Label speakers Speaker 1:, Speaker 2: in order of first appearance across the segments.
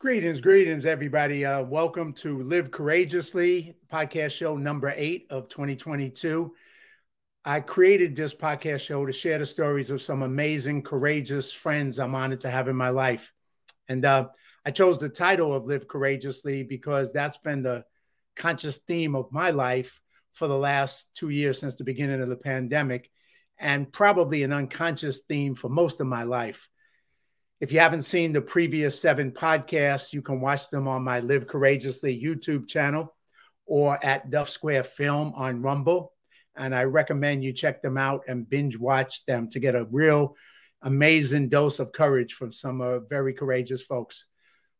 Speaker 1: Greetings, greetings, everybody. Uh, welcome to Live Courageously, podcast show number eight of 2022. I created this podcast show to share the stories of some amazing, courageous friends I'm honored to have in my life. And uh, I chose the title of Live Courageously because that's been the conscious theme of my life for the last two years since the beginning of the pandemic, and probably an unconscious theme for most of my life. If you haven't seen the previous seven podcasts, you can watch them on my Live Courageously YouTube channel or at Duff Square Film on Rumble. And I recommend you check them out and binge watch them to get a real amazing dose of courage from some uh, very courageous folks.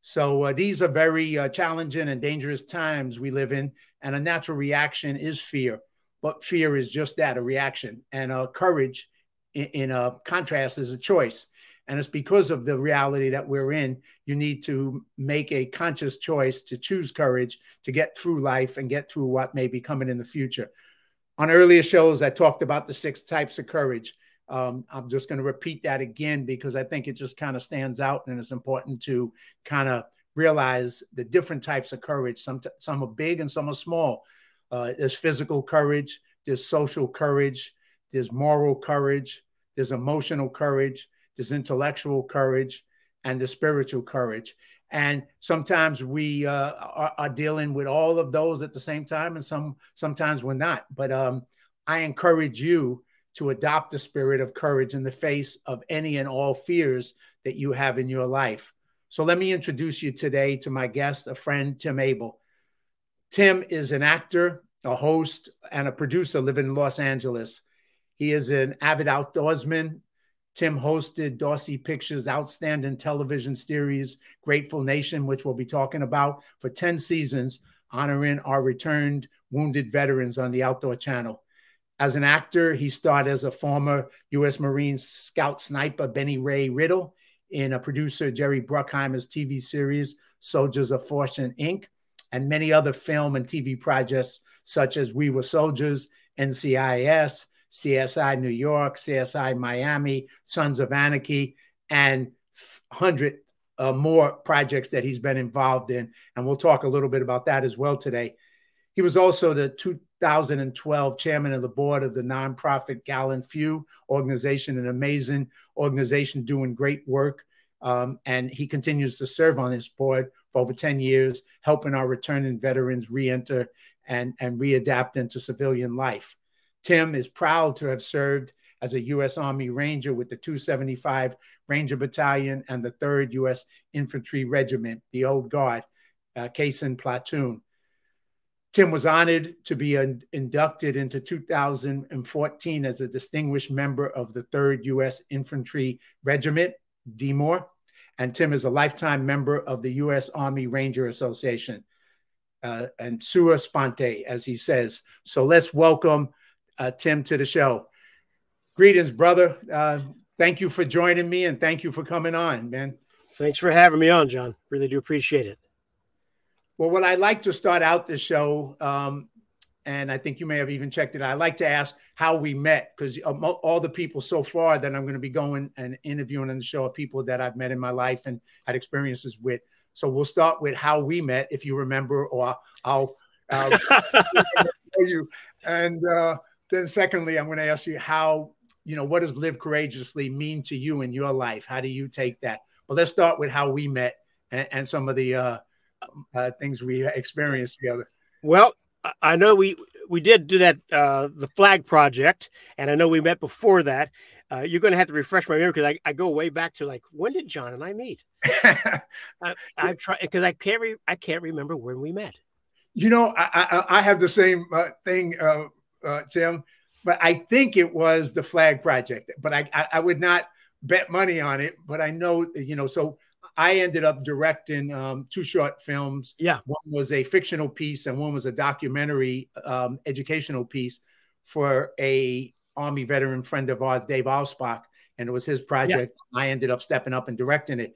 Speaker 1: So uh, these are very uh, challenging and dangerous times we live in, and a natural reaction is fear. But fear is just that, a reaction, and uh, courage, in, in a contrast, is a choice. And it's because of the reality that we're in, you need to make a conscious choice to choose courage to get through life and get through what may be coming in the future. On earlier shows, I talked about the six types of courage. Um, I'm just going to repeat that again because I think it just kind of stands out and it's important to kind of realize the different types of courage. Some, some are big and some are small. Uh, there's physical courage, there's social courage, there's moral courage, there's emotional courage, there's intellectual courage, and the spiritual courage. And sometimes we uh, are, are, dealing with all of those at the same time, and some sometimes we're not. But um, I encourage you to adopt the spirit of courage in the face of any and all fears that you have in your life. So let me introduce you today to my guest, a friend, Tim Abell. Tim is an actor, a host, and a producer living in Los Angeles. He is an avid outdoorsman, Tim hosted Dorsey Pictures' outstanding television series, Grateful Nation, which we'll be talking about for 10 seasons, honoring our returned wounded veterans on the Outdoor Channel. As an actor, he starred as a former U.S. Marine scout sniper, Benny Ray Riddle, in a producer, Jerry Bruckheimer's TV series, Soldiers of Fortune, Inc., and many other film and TV projects such as We Were Soldiers, NCIS, CSI New York, CSI Miami, Sons of Anarchy, and 100 uh, more projects that he's been involved in. And we'll talk a little bit about that as well today. He was also the 2012 chairman of the board of the nonprofit Gallant Few organization, an amazing organization doing great work. Um, and he continues to serve on this board for over 10 years, helping our returning veterans re-enter and, and readapt into civilian life. Tim is proud to have served as a U.S. Army Ranger with the 275 Ranger Battalion and the 3rd U.S. Infantry Regiment, the Old Guard, uh, Caisson Platoon. Tim was honored to be inducted into 2014 as a distinguished member of the 3rd U.S. Infantry Regiment, DMOR, and Tim is a lifetime member of the U.S. Army Ranger Association, uh, and sua sponte, as he says. So let's welcome uh, Tim to the show. Greetings, brother. Uh, thank you for joining me and thank you for coming on, man.
Speaker 2: Thanks for having me on, John. Really do appreciate it.
Speaker 1: Well, what I like to start out the show, um, and I think you may have even checked it. I like to ask how we met because all the people so far that I'm going to be going and interviewing on the show are people that I've met in my life and had experiences with. So we'll start with how we met, if you remember, or I'll, I'll you. And uh, then secondly, I'm going to ask you how, you know, what does live courageously mean to you in your life? How do you take that? Well, let's start with how we met and, and some of the uh, uh, things we experienced together.
Speaker 2: Well, I know we we did do that uh, the flag project, and I know we met before that. Uh, you're going to have to refresh my memory because I, I go way back to like when did John and I meet? I, I try because I can't re, I can't remember when we met.
Speaker 1: You know, I I, I have the same uh, thing uh, Tim, but I think it was the Flag Project. But I, I, I, would not bet money on it. But I know, you know, so I ended up directing um, two short films.
Speaker 2: Yeah,
Speaker 1: one was a fictional piece, and one was a documentary um, educational piece for a Army veteran friend of ours, Dave Alspach, and it was his project. Yeah. I ended up stepping up and directing it.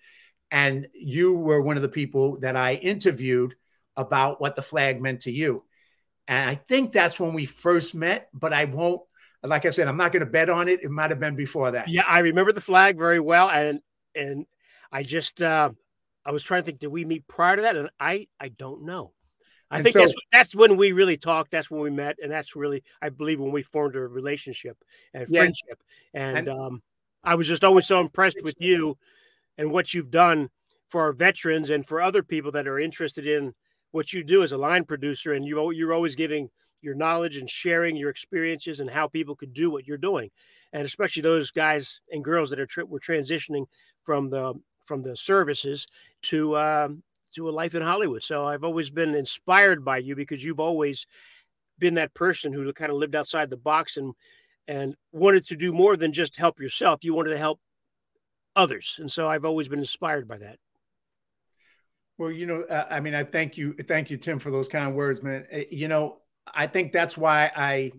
Speaker 1: And you were one of the people that I interviewed about what the flag meant to you. And I think that's when we first met, but I won't, like I said, I'm not going to bet on it. It might have been before that.
Speaker 2: Yeah, I remember the flag very well. And, and I just, uh, I was trying to think, did we meet prior to that? And I I don't know. I and think so, that's that's when we really talked. That's when we met, and that's really I believe when we formed a relationship and yeah. friendship. And, and um, I was just always so impressed with you and what you've done for our veterans and for other people that are interested in what you do as a line producer. And you you're always giving your knowledge and sharing your experiences and how people could do what you're doing, and especially those guys and girls that are tra- were transitioning from the from the services to um, to a life in Hollywood. So I've always been inspired by you because you've always been that person who kind of lived outside the box and and wanted to do more than just help yourself. You wanted to help others, and so I've always been inspired by that.
Speaker 1: Well, you know, uh, I mean, I thank you, thank you, Tim, for those kind words, man. Uh, you know, I think that's why I,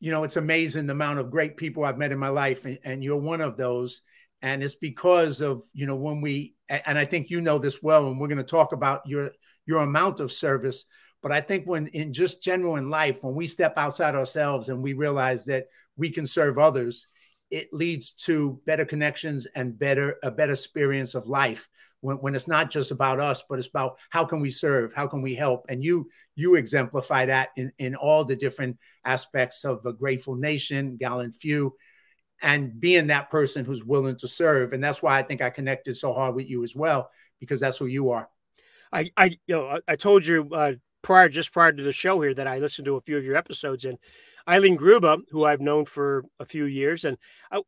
Speaker 1: you know, it's amazing the amount of great people I've met in my life, and, and you're one of those. And it's because of you know when we, and I think you know this well, and we're going to talk about your your amount of service. But I think when in just general in life, when we step outside ourselves and we realize that we can serve others, it leads to better connections and better a better experience of life when, when it's not just about us, but it's about how can we serve, how can we help, and you you exemplify that in in all the different aspects of a grateful nation, gallant few, and being that person who's willing to serve, and that's why I think I connected so hard with you as well because that's who you are.
Speaker 2: I I you know I told you uh, prior just prior to the show here that I listened to a few of your episodes. And Eileen Grubba, who I've known for a few years, and I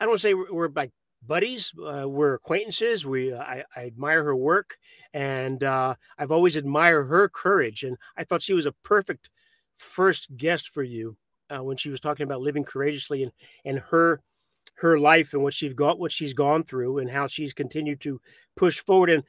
Speaker 2: I don't say we're, we're like buddies. Uh, we're acquaintances. We uh, I, I, admire her work, and uh, I've always admired her courage. And I thought she was a perfect first guest for you uh, when she was talking about living courageously and and her her life and what she's got what she's gone through and how she's continued to push forward and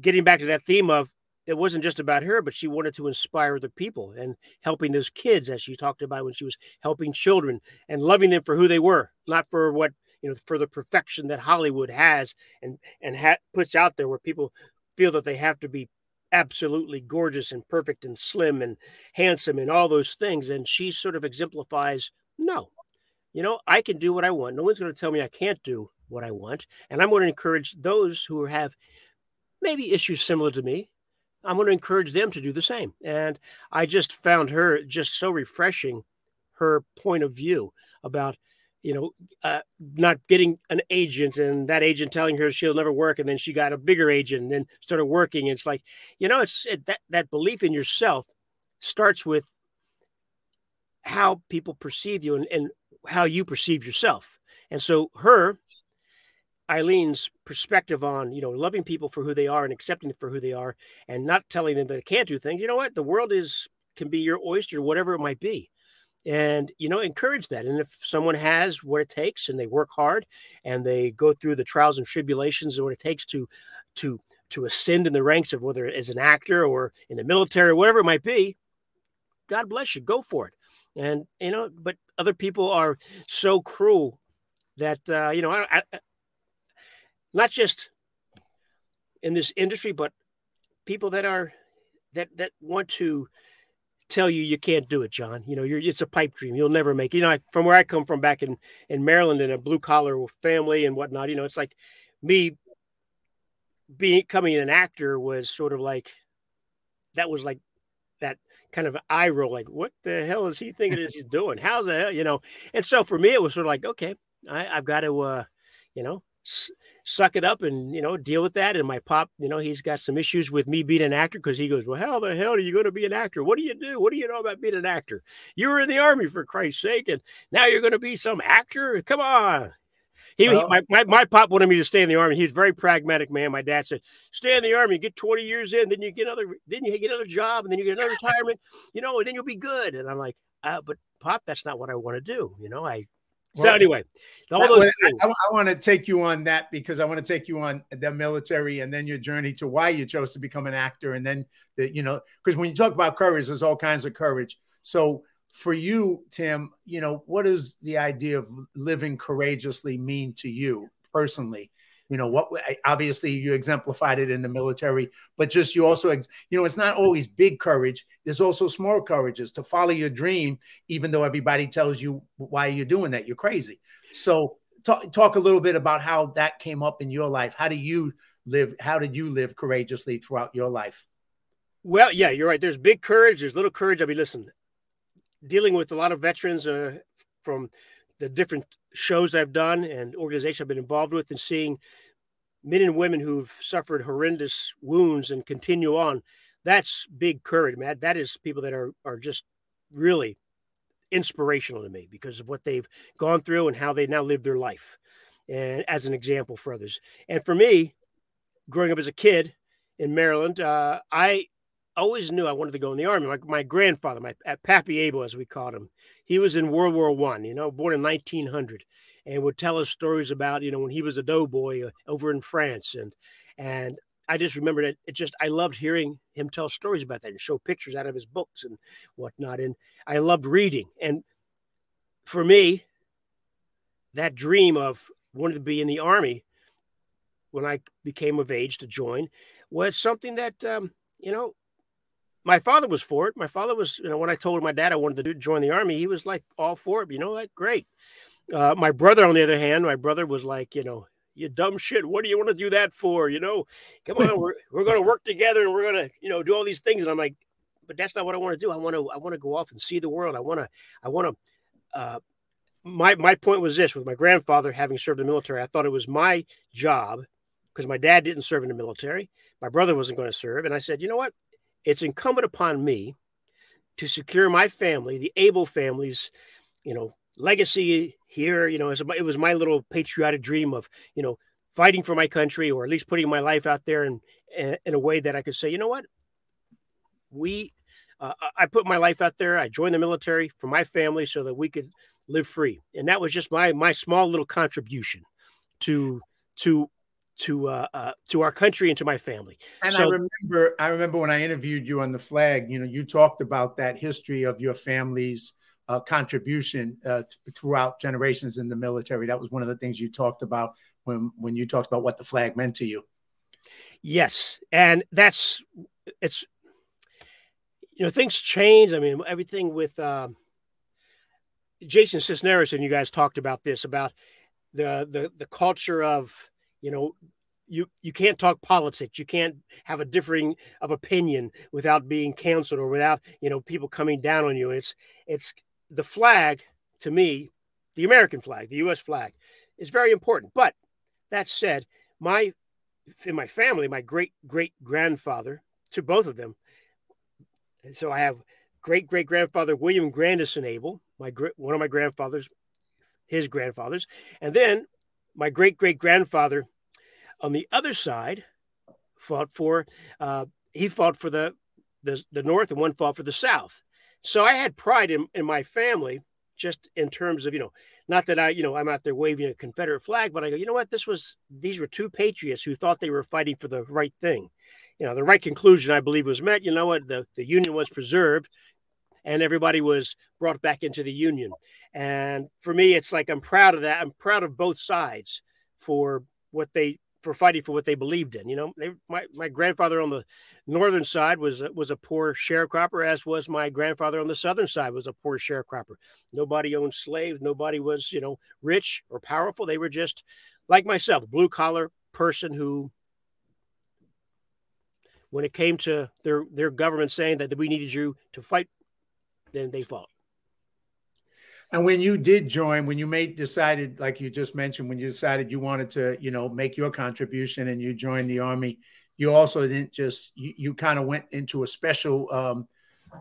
Speaker 2: getting back to that theme of it wasn't just about her, but she wanted to inspire other people and helping those kids, as she talked about when she was helping children and loving them for who they were, not for what you know for the perfection that Hollywood has and and ha- puts out there, where people feel that they have to be absolutely gorgeous and perfect and slim and handsome and all those things. And she sort of exemplifies no, you know, I can do what I want. No one's going to tell me I can't do what I want. And I'm going to encourage those who have maybe issues similar to me. I'm going to encourage them to do the same. And I just found her just so refreshing, her point of view about you know, uh, not getting an agent and that agent telling her she'll never work. And then she got a bigger agent and then started working. It's like, you know, it's it, that, that belief in yourself starts with how people perceive you and, and how you perceive yourself. And so her, Eileen's perspective on, you know, loving people for who they are and accepting them for who they are and not telling them they can't do things. You know what? The world is, can be your oyster, whatever it might be and you know encourage that and if someone has what it takes and they work hard and they go through the trials and tribulations of what it takes to to to ascend in the ranks of whether as an actor or in the military or whatever it might be god bless you go for it. And you know but other people are so cruel that uh, you know I, I, not just in this industry but people that are that that want to tell you you can't do it, John. You know, you're it's a pipe dream. You'll never make. It. You know, I, from where I come from, back in in Maryland, in a blue collar family and whatnot. You know, it's like me becoming an actor was sort of like that was like that kind of eye roll, like what the hell is he thinking is he's doing? How the hell, you know? And so for me, it was sort of like, okay, I, have got to, uh, you know, suck it up and you know deal with that. And my pop, you know, he's got some issues with me being an actor because he goes, "Well, how the hell are you going to be an actor? What do you do? What do you know about being an actor? You were in the army for Christ's sake, and now you're going to be some actor? Come on!" He, well, he my, my, my pop wanted me to stay in the army. He's a very pragmatic man. My dad said, "Stay in the army, get 20 years in, then you get another, then you get another job, and then you get another retirement, you know, and then you'll be good." And I'm like, uh, "But pop, that's not what I want to do. You know, I so well, anyway,
Speaker 1: all those way, I, I, want to take you on that because I want to take you on the military and then your journey to why you chose to become an actor, and then the you know because when you talk about courage, there's all kinds of courage. So for you, Tim, you know what does the idea of living courageously mean to you personally? You know what obviously you exemplified it in the military but just you also you know it's not always big courage there's also small courages to follow your dream even though everybody tells you why you're doing that you're crazy so talk, talk a little bit about how that came up in your life how do you live? How did you live courageously throughout your life?
Speaker 2: Well, yeah, you're right. There's big courage. There's little courage. I mean, listen, dealing with a lot of veterans uh, from the different shows I've done and organizations I've been involved with, and seeing men and women who've suffered horrendous wounds and continue on. That's big courage, man. That is people that are are just really inspirational to me because of what they've gone through and how they now live their life, and as an example for others. And for me, growing up as a kid in Maryland, uh, I always knew I wanted to go in the army. My, my grandfather, my Pappy Abell, as we called him, he was in World War One. You know, born in 1900, and would tell us stories about you know when he was a doughboy uh, over in France, and and I just remember that it just I loved hearing him tell stories about that and show pictures out of his books and whatnot, and I loved reading. And for me, that dream of wanting to be in the army when I became of age to join was something that um, you know my father was for it. My father was, you know, when I told my dad I wanted to join the army, he was like all for it. You know, like great. Uh, my brother, on the other hand, my brother was like, you know, you dumb shit. What do you want to do that for? You know, come on, we're we're to work together and we're to, you know, do all these things. And I'm like, but that's not what I want to do. I want to I want to go off and see the world. I want to I want to. Uh, my my point was this: with my grandfather having served in the military, I thought it was my job because my dad didn't serve in the military. My brother wasn't going to serve, and I said, you know what? It's incumbent upon me to secure my family, the Abell family's, you know, legacy here. You know, it was my little patriotic dream of, you know, fighting for my country or at least putting my life out there in, in a way that I could say, you know what, we, uh, I put my life out there. I joined the military for my family so that we could live free, and that was just my my small little contribution to to to uh, uh, to our country and to my family.
Speaker 1: And so, I remember, I remember when I interviewed you on the flag. You know, you talked about that history of your family's uh, contribution uh, throughout generations in the military. That was one of the things you talked about when when you talked about what the flag meant to you.
Speaker 2: Yes, and that's it's you know things change. I mean, everything with uh, Jason Cisneros and you guys talked about this about the the the culture of you know you you can't talk politics. You can't have a differing of opinion without being canceled or without you know people coming down on you. It's it's the flag to me the american flag the us flag is very important. But that said my in my family my great great grandfather to both of them so i have great great grandfather william grandison abell my one of my grandfathers his grandfathers and then my great great grandfather on the other side fought for uh, he fought for the, the the north and one fought for the south. So i had pride in, in my family just in terms of you know not that i you know i'm out there waving a confederate flag but i go you know what? This was these were two patriots who thought they were fighting for the right thing. You know the right conclusion i believe was met. You know what? The, the union was preserved and everybody was brought back into the union. And for me, it's like I'm proud of that. I'm proud of both sides for what they for fighting for what they believed in. You know, they, my my grandfather on the northern side was was a poor sharecropper, as was my grandfather on the southern side was a poor sharecropper. Nobody owned slaves. Nobody was you know rich or powerful. They were just like myself, blue collar person who. When it came to their their government saying that we needed you to fight then they fought.
Speaker 1: And when you did join, when you made decided, like you just mentioned, when you decided you wanted to, you know, make your contribution and you joined the army, you also didn't just you, you kind of went into a special um,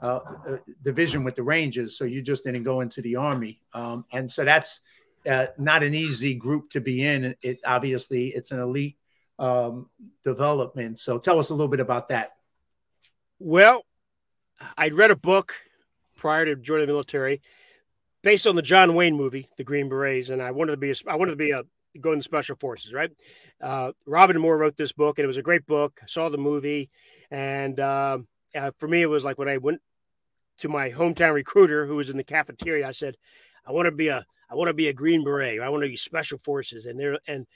Speaker 1: uh, uh, division with the Rangers, so you just didn't go into the army, um, and so that's uh, not an easy group to be in. It obviously it's an elite um, development. So tell us a little bit about that.
Speaker 2: Well, I'd read a book prior to joining the military, based on the John Wayne movie, The Green Berets, and I wanted to be a, I wanted to be a go in the special forces. Right, uh, Robin Moore wrote this book, and it was a great book. I saw the movie, and uh, uh, for me, it was like when I went to my hometown recruiter who was in the cafeteria. I said, "I want to be a I want to be a Green Beret. I want to be special forces." And there, and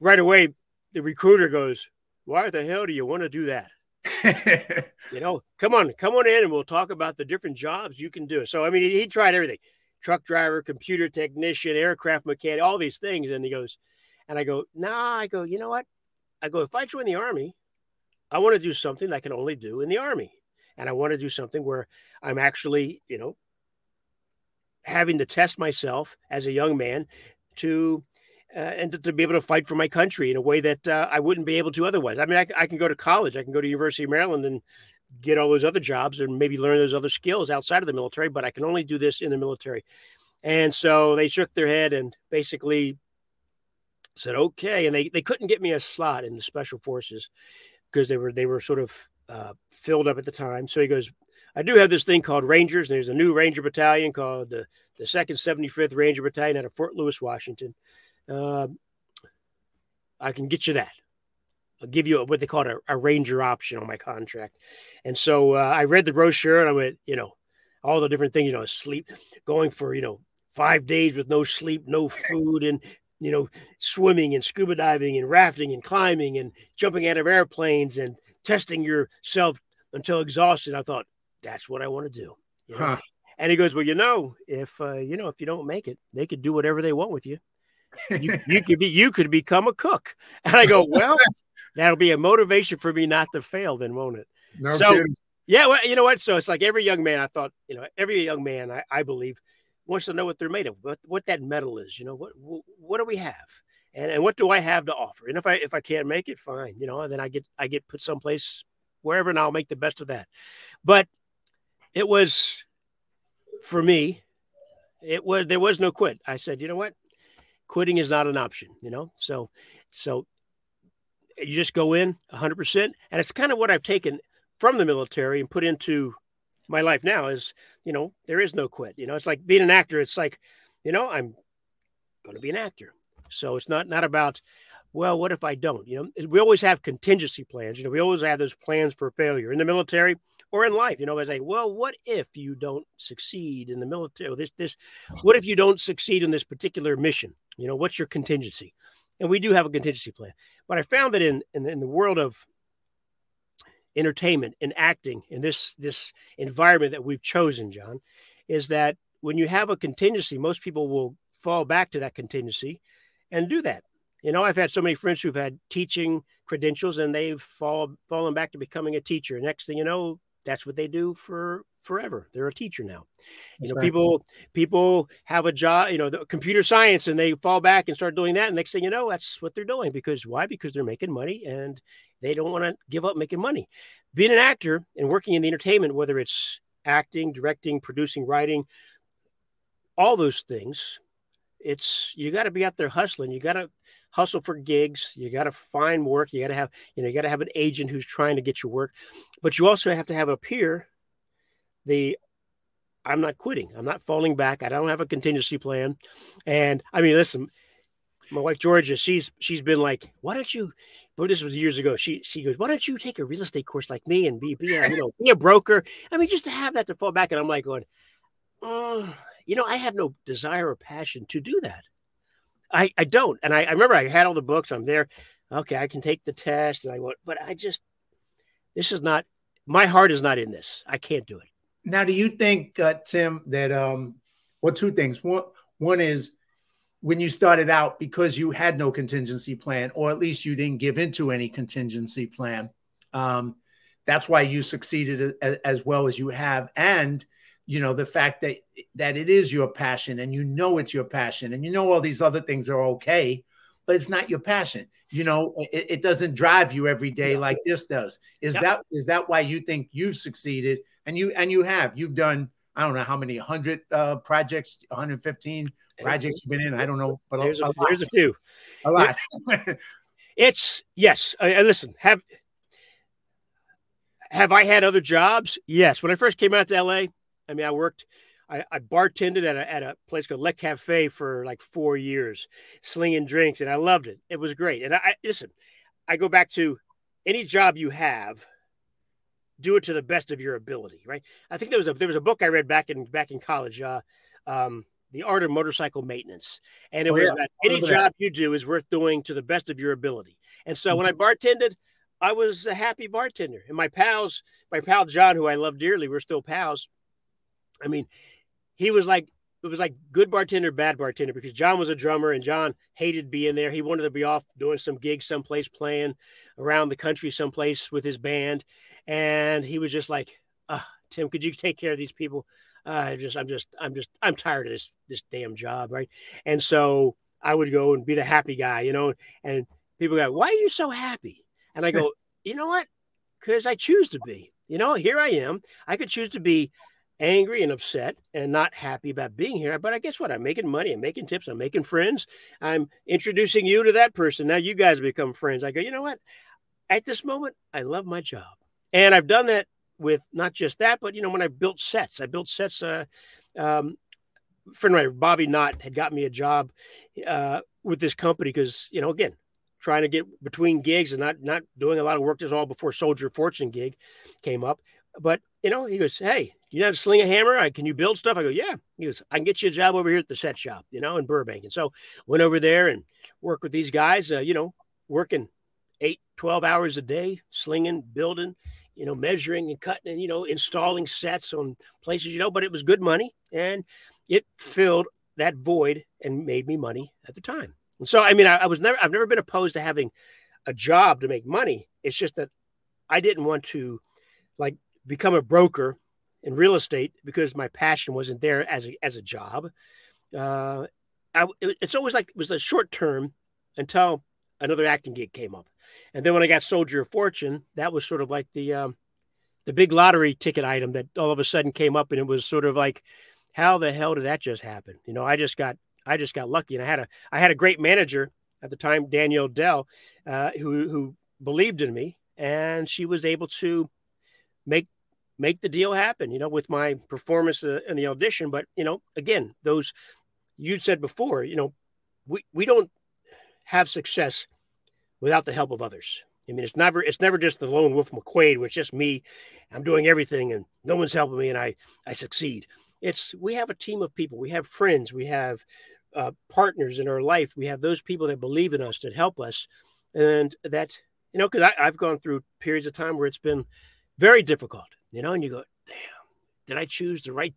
Speaker 2: right away, the recruiter goes, "Why the hell do you want to do that?" you know, come on, come on in and we'll talk about the different jobs you can do. So, I mean, he, he tried everything truck driver, computer technician, aircraft mechanic, all these things. And he goes, and I go, nah, I go, you know what? I go, if I join the army, I want to do something I can only do in the army. And I want to do something where I'm actually, you know, having to test myself as a young man to uh, and to, to, be able to fight for my country in a way that uh, I wouldn't be able to otherwise. I mean, I, I, can go to college, I can go to University of Maryland and get all those other jobs and maybe learn those other skills outside of the military, but I can only do this in the military. And so they shook their head and basically said, "Okay," and they they couldn't get me a slot in the special forces because they were they were sort of uh, filled up at the time. So he goes, I do have this thing called Rangers. There's a new Ranger Battalion called the the Second Seventy Fifth Ranger Battalion out of Fort Lewis, Washington. Uh, I can get you that. I'll give you a, what they call a, a, Ranger option on my contract. And so uh, I read the brochure and I went, you know, all the different things, you know, sleep, going for, you know, five days with no sleep, no food, and you know, swimming and scuba diving and rafting and climbing and jumping out of airplanes and testing yourself until exhausted. I thought, that's what I want to do. You know? huh. And he goes, well, you know, if uh, you know, if you don't make it, they could do whatever they want with you. You, you could be, you could become a cook. And I go, well, that'll be a motivation for me not to fail, then, won't it? No so, kidding. yeah, well, you know what? So it's like every young man. I thought, you know, every young man, I, I believe, wants to know what they're made of, what, what that metal is. You know, what what do we have, and, and what do I have to offer? And if I if I can't make it, fine. You know, and then I get I get put someplace wherever, and I'll make the best of that. But it was for me. It was there was no quit. I said, you know what, quitting is not an option. You know, so so you just go in 100%, and it's kind of what I've taken from the military and put into my life now is, you know, there is no quit. You know, it's like being an actor. It's like, you know, I'm going to be an actor. So it's not not about, well, what if I don't? You know, we always have contingency plans. You know, we always have those plans for failure in the military or in life. You know, I say, well, what if you don't succeed in the military? This this, what if you don't succeed in this particular mission? You know, what's your contingency? And we do have a contingency plan. But I found that in in, in the world of entertainment and acting in this this environment that we've chosen, John, is that when you have a contingency, most people will fall back to that contingency and do that. You know, I've had so many friends who've had teaching credentials and they've fall, fallen back to becoming a teacher. Next thing you know, that's what they do for forever. They're a teacher now. You know, people people have a job, you know, the computer science, and they fall back and start doing that. And next thing you know, that's what they're doing because why? Because they're making money and they don't want to give up making money. Being an actor and working in the entertainment, whether it's acting, directing, producing, writing, all those things, it's you got to be out there hustling. You got to hustle for gigs. You got to find work. You got to have, you know, you got to have an agent who's trying to get your work, but you also have to have a peer. The I'm not quitting. I'm not falling back. I don't have a contingency plan. And I mean, listen, my wife Georgia, she's she's been like, why don't you? But this was years ago. She she goes, why don't you take a real estate course like me and be be a, you know be a broker? I mean, just to have that to fall back. And I'm like going, oh, you know, I have no desire or passion to do that. I I don't. And I, I remember I had all the books. I'm there. Okay, I can take the test. And I went, but I just this is not my heart is not in this. I can't do it.
Speaker 1: Now, do you think, uh, Tim, that um, well, two things. One one is when you started out because you had no contingency plan, or at least you didn't give into any contingency plan. Um, that's why you succeeded as, as, well as you have, and you know the fact that that it is your passion, and you know it's your passion, and you know all these other things are okay, but it's not your passion. You know, it, it doesn't drive you every day like this does. Is yep. that is that why you think you've succeeded? And you and you have. You've done I don't know how many hundred uh, projects, 115 projects you've been in. I don't know, but
Speaker 2: there's
Speaker 1: a,
Speaker 2: a, there's a few.
Speaker 1: A lot.
Speaker 2: it's yes. Uh, listen, have have I had other jobs? Yes. When I first came out to LA, I mean, I worked. I, I bartended at a, at a place called Le Cafe for like four years, slinging drinks, and I loved it. It was great. And I, I listen. I go back to any job you have do it to the best of your ability, right? I think there was a there was a book I read back in back in college, uh, um, the art of motorcycle maintenance, and it oh, was yeah. that any job you do is worth doing to the best of your ability. And so mm-hmm. when I mm-hmm. bartended, I was a happy bartender, and my pals, my pal John, who I love dearly, we're still pals. I mean, he was like, it was like good bartender, bad bartender because John was a drummer and John hated being there. He wanted to be off doing some gigs someplace, playing around the country someplace with his band, and he was just like, "Tim, could you take care of these people? Uh, just, I'm just, I'm just, I'm tired of this this damn job, right?" And so I would go and be the happy guy, you know, and people go, "Why are you so happy?" And I go, "You know what? Because I choose to be. You know, here I am. I could choose to be." Angry and upset and not happy about being here. But I guess what? I'm making money. I'm making tips. I'm making friends. I'm introducing you to that person. Now you guys become friends. I go, you know what? At this moment, I love my job. And I've done that with not just that, but, you know, when I built sets, I built sets. Uh, um, friend of mine, Bobby Knott, had got me a job uh, with this company because, you know, again, trying to get between gigs and not not doing a lot of work. This all before Soldier Fortune gig came up. But you know, he goes, "Hey, you know how to sling a hammer? I, can you build stuff?" I go, "Yeah." He goes, "I can get you a job over here at the set shop, you know, in Burbank." And so went over there and worked with these guys. Uh, you know, working eight, 12 hours a day, slinging, building, you know, measuring and cutting, and you know, installing sets on places, you know. But it was good money, and it filled that void and made me money at the time. And so, I mean, I, I was never, I've never been opposed to having a job to make money. It's just that I didn't want to like become a broker in real estate because my passion wasn't there as a, as a job. Uh, I, it's always like it was a short term until another acting gig came up, and then when I got Soldier of Fortune, that was sort of like the um, the big lottery ticket item that all of a sudden came up, and it was sort of like, how the hell did that just happen? You know, I just got I just got lucky, and I had a I had a great manager at the time, Danielle Dell, uh, who who believed in me, and she was able to make make the deal happen, you know, with my performance uh, in the audition. But, you know, again, those you said before, you know, we, we don't have success without the help of others. I mean, it's never it's never just the lone wolf McQuade, which just me. I'm doing everything and no one's helping me and I I succeed. It's we have a team of people. We have friends. We have uh, partners in our life. We have those people that believe in us that help us, and that you know because I've gone through periods of time where it's been very difficult, you know, and you go, damn, did I choose the right,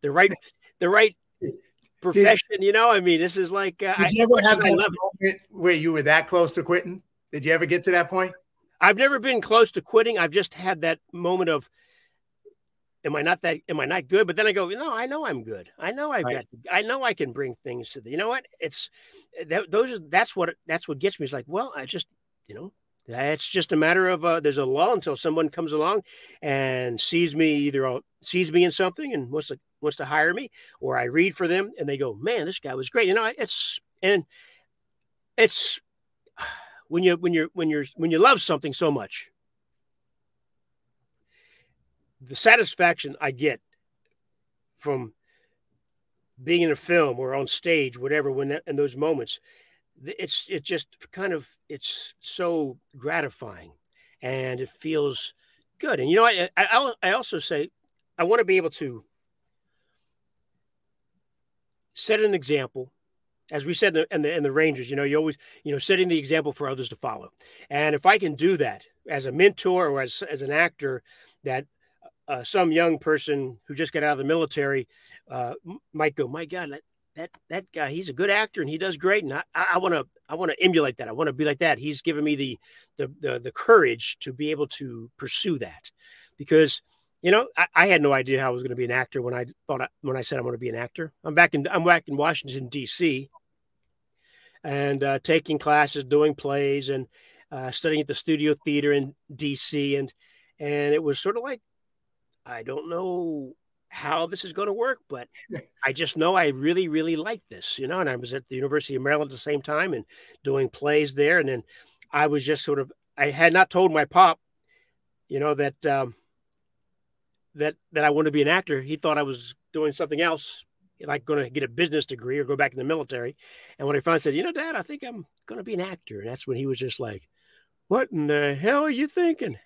Speaker 2: the right, the right profession? Did, you know, I mean, this is like, uh,
Speaker 1: did you ever I, have that moment where you were that close to quitting? Did you ever get to that point?
Speaker 2: I've never been close to quitting. I've just had that moment of, am I not that, am I not good? But then I go, no, I know I'm good. I know I've right. got, I know I can bring things to the, you know what? It's that, those, are, that's what, that's what gets me. It's like, well, I just, you know, it's just a matter of uh, there's a lull until someone comes along and sees me either sees me in something and wants to wants to hire me, or I read for them and they go, "Man, this guy was great." You know, it's and it's when you when you're when you're when you love something so much, the satisfaction I get from being in a film or on stage, whatever, when that, in those moments, it's it just kind of it's so gratifying and it feels good. And you know I, I i also say i want to be able to set an example as we said in the, in the, rangers you know you always you know setting the example for others to follow. And if i can do that as a mentor or as, as an actor that uh, some young person who just got out of the military uh, might go my god that that guy he's a good actor and he does great. And i want to i want to emulate that. I want to be like that. He's given me the, the the the, courage to be able to pursue that because you know I, I had no idea how i was going to be an actor when i thought I, when i said i want to be an actor. I'm back in i'm back in washington d.c and uh, taking classes doing plays and uh, studying at the studio theater in dc and and it was sort of like i don't know how this is going to work, but I just know I really, really like this, you know. And I was at the University of Maryland at the same time and doing plays there. And then I was just sort of, I had not told my pop, you know, that, um, that, that I wanted to be an actor. He thought I was doing something else, like going to get a business degree or go back in the military. And when I finally said, you know, dad, I think I'm going to be an actor. And that's when he was just like, what in the hell are you thinking?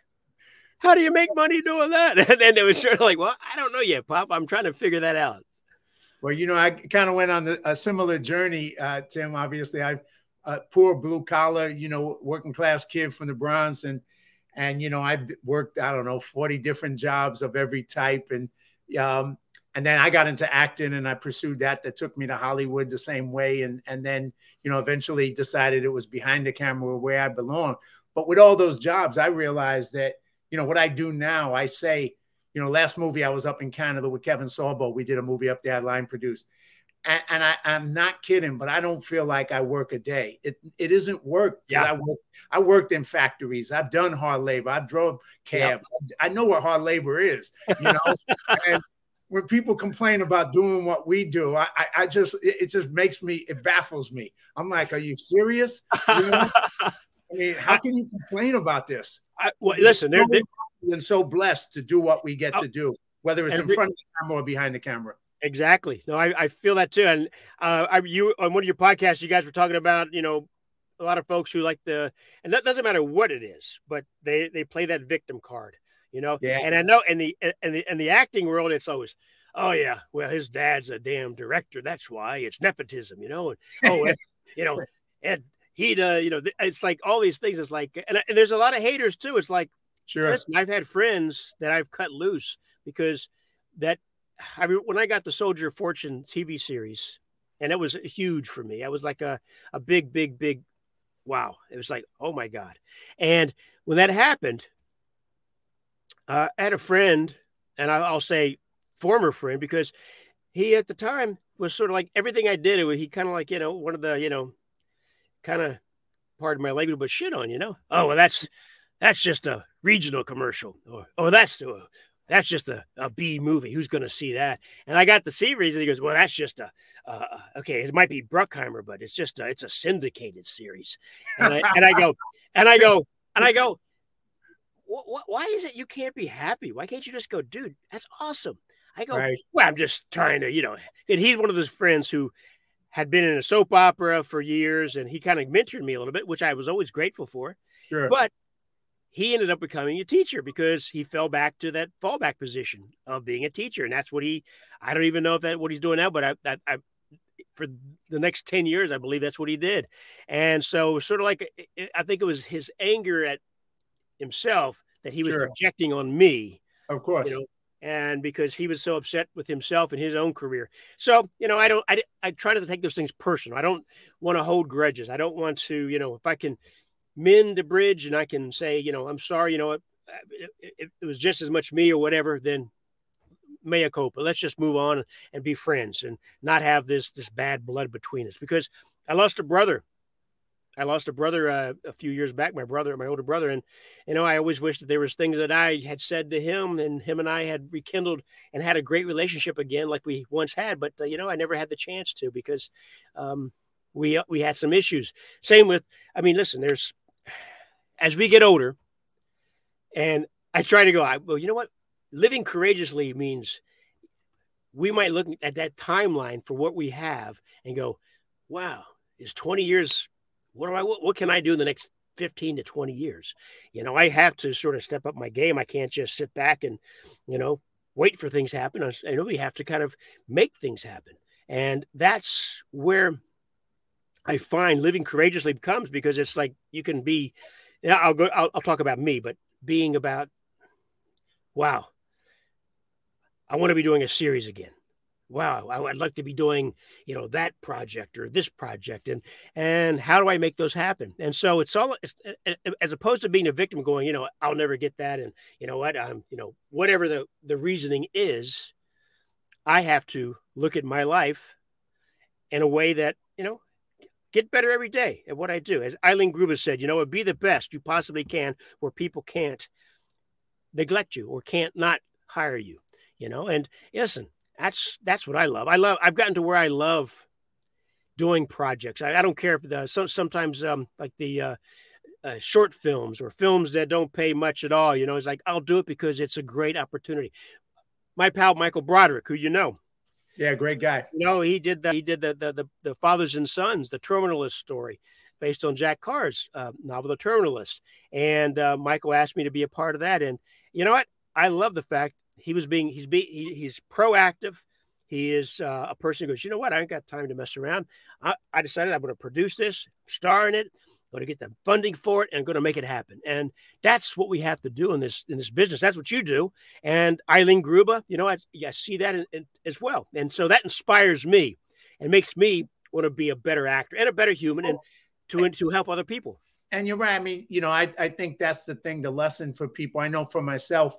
Speaker 2: How do you make money doing that? And then it was sort of like, well, I don't know yet, Pop. I'm trying to figure that out.
Speaker 1: Well, you know, I kind of went on the, a similar journey, uh, Tim. Obviously, I a poor blue collar, you know, working class kid from the Bronx, and and you know, I've worked I don't know forty different jobs of every type, and um, and then I got into acting and I pursued that. That took me to Hollywood the same way, and and then you know eventually decided it was behind the camera where I belong. But with all those jobs, I realized that you know what I do now. I say, you know, last movie I was up in Canada with Kevin Sorbo. We did a movie up there, I line produced, and, and I, am not kidding. But I don't feel like I work a day. It it isn't work.
Speaker 2: Yeah,
Speaker 1: I work. I worked in factories. I've done hard labor. I've drove cabs. Yeah. I know what hard labor is. You know, and when people complain about doing what we do, I, I, I just it, it, just makes me it baffles me. I'm like, are you serious? You know? I mean, how can you complain about this?
Speaker 2: I, well, listen, they're,
Speaker 1: they're and so blessed to do what we get oh, to do, whether it's in front of the camera or behind the camera.
Speaker 2: Exactly. No, I, I feel that too. And uh, I, you on one of your podcasts, you guys were talking about, you know, a lot of folks who like the, and that doesn't matter what it is, but they they play that victim card you know.
Speaker 1: Yeah.
Speaker 2: And I know in the in the in the acting world, it's always, oh yeah, well his dad's a damn director, that's why it's nepotism, you know. And, oh, you know, and he'd uh, you know, it's like all these things. It's like, and, and there's a lot of haters too. It's like,
Speaker 1: sure.
Speaker 2: Listen, I've had friends that I've cut loose because that. I mean, when I got the Soldier of Fortune TV series, and it was huge for me. I was like a a big, big, big wow. It was like, oh my God. And when that happened, uh, I had a friend, and I'll say former friend because he at the time was sort of like everything I did. It was, he kind of like you know one of the you know kind of pardon my language, but shit on you know. Oh well, that's that's just a regional commercial, or oh that's uh, that's just a, a B movie. Who's going to see that? And I got the series, and he goes, "Well, that's just a uh, okay. It might be Bruckheimer, but it's just a, it's a syndicated series." And I, and I go, and I go, and I go, why is it you can't be happy? Why can't you just go, dude? That's awesome. I go, right. well, I'm just trying to, you know. And he's one of those friends who had been in a soap opera for years, and he kind of mentored me a little bit, which I was always grateful for.
Speaker 1: Sure.
Speaker 2: But he ended up becoming a teacher because he fell back to that fallback position of being a teacher, and that's what he. I don't even know if that what he's doing now, but I, I, I for the next 10 years i believe that's what he did and so sort of like i think it was his anger at himself that he was sure. projecting on me.
Speaker 1: Of course.
Speaker 2: You know, and because he was so upset with himself and his own career. So, you know, I don't, I, I try to take those things personal. I don't want to hold grudges. I don't want to, you know, if I can mend a bridge and I can say, you know, I'm sorry, you know, uh, it, it, it was just as much me or whatever, then mea culpa. Let's just move on and be friends and not have this, this bad blood between us because I lost a brother I lost a brother uh, a few years back, my brother, my older brother, and you know I always wished that there was things that I had said to him, and him and I had rekindled and had a great relationship again, like we once had. But uh, you know I never had the chance to because um, we uh, we had some issues. Same with, I mean, listen, there's as we get older, and I try to go. I, well, you know what? Living courageously means we might look at that timeline for what we have and go, wow, is 20 years what do I what, what can I do in the next 15 to 20 years? You know, I have to sort of step up my game. I can't just sit back and, you know, wait for things to happen. I know we have to kind of make things happen. And that's where I find living courageously comes because it's like you can be, yeah, I'll go, I'll, I'll talk about me, but being about, wow, I want to be doing a series again wow i'd like to be doing you know that project or this project and and how do i make those happen? And so it's all it's, as opposed to being a victim going you know i'll never get that and you know what i'm you know whatever the the reasoning is i have to look at my life in a way that you know get better every day at what i do. As eileen grubba said you know be the best you possibly can where people can't neglect you or can't not hire you you know? And listen that's that's what I love. I love. I've gotten to where I love doing projects. I, I don't care if the some, sometimes um, like the uh, uh, short films or films that don't pay much at all. You know, it's like I'll do it because it's a great opportunity. My pal Michael Broderick, who you know,
Speaker 1: yeah, great guy.
Speaker 2: You know, he did the he did the the the, the fathers and sons, the Terminal List story, based on Jack Carr's uh, novel, The Terminal List. And uh, Michael asked me to be a part of that. And you know what? I love the fact he was being he's be he, he's proactive. He is uh, a person who goes, you know what? I ain't got time to mess around. I, I decided I'm going to produce this, star in it, going to get the funding for it, and going to make it happen. And that's what we have to do in this in this business. That's what you do. And Eileen Gruba, you know, I, I see that in, in, as well. And so that inspires me and makes me want to be a better actor and a better human, and to and to help other people.
Speaker 1: And you're right. I mean, you know, I I think that's the thing, the lesson for people. I know for myself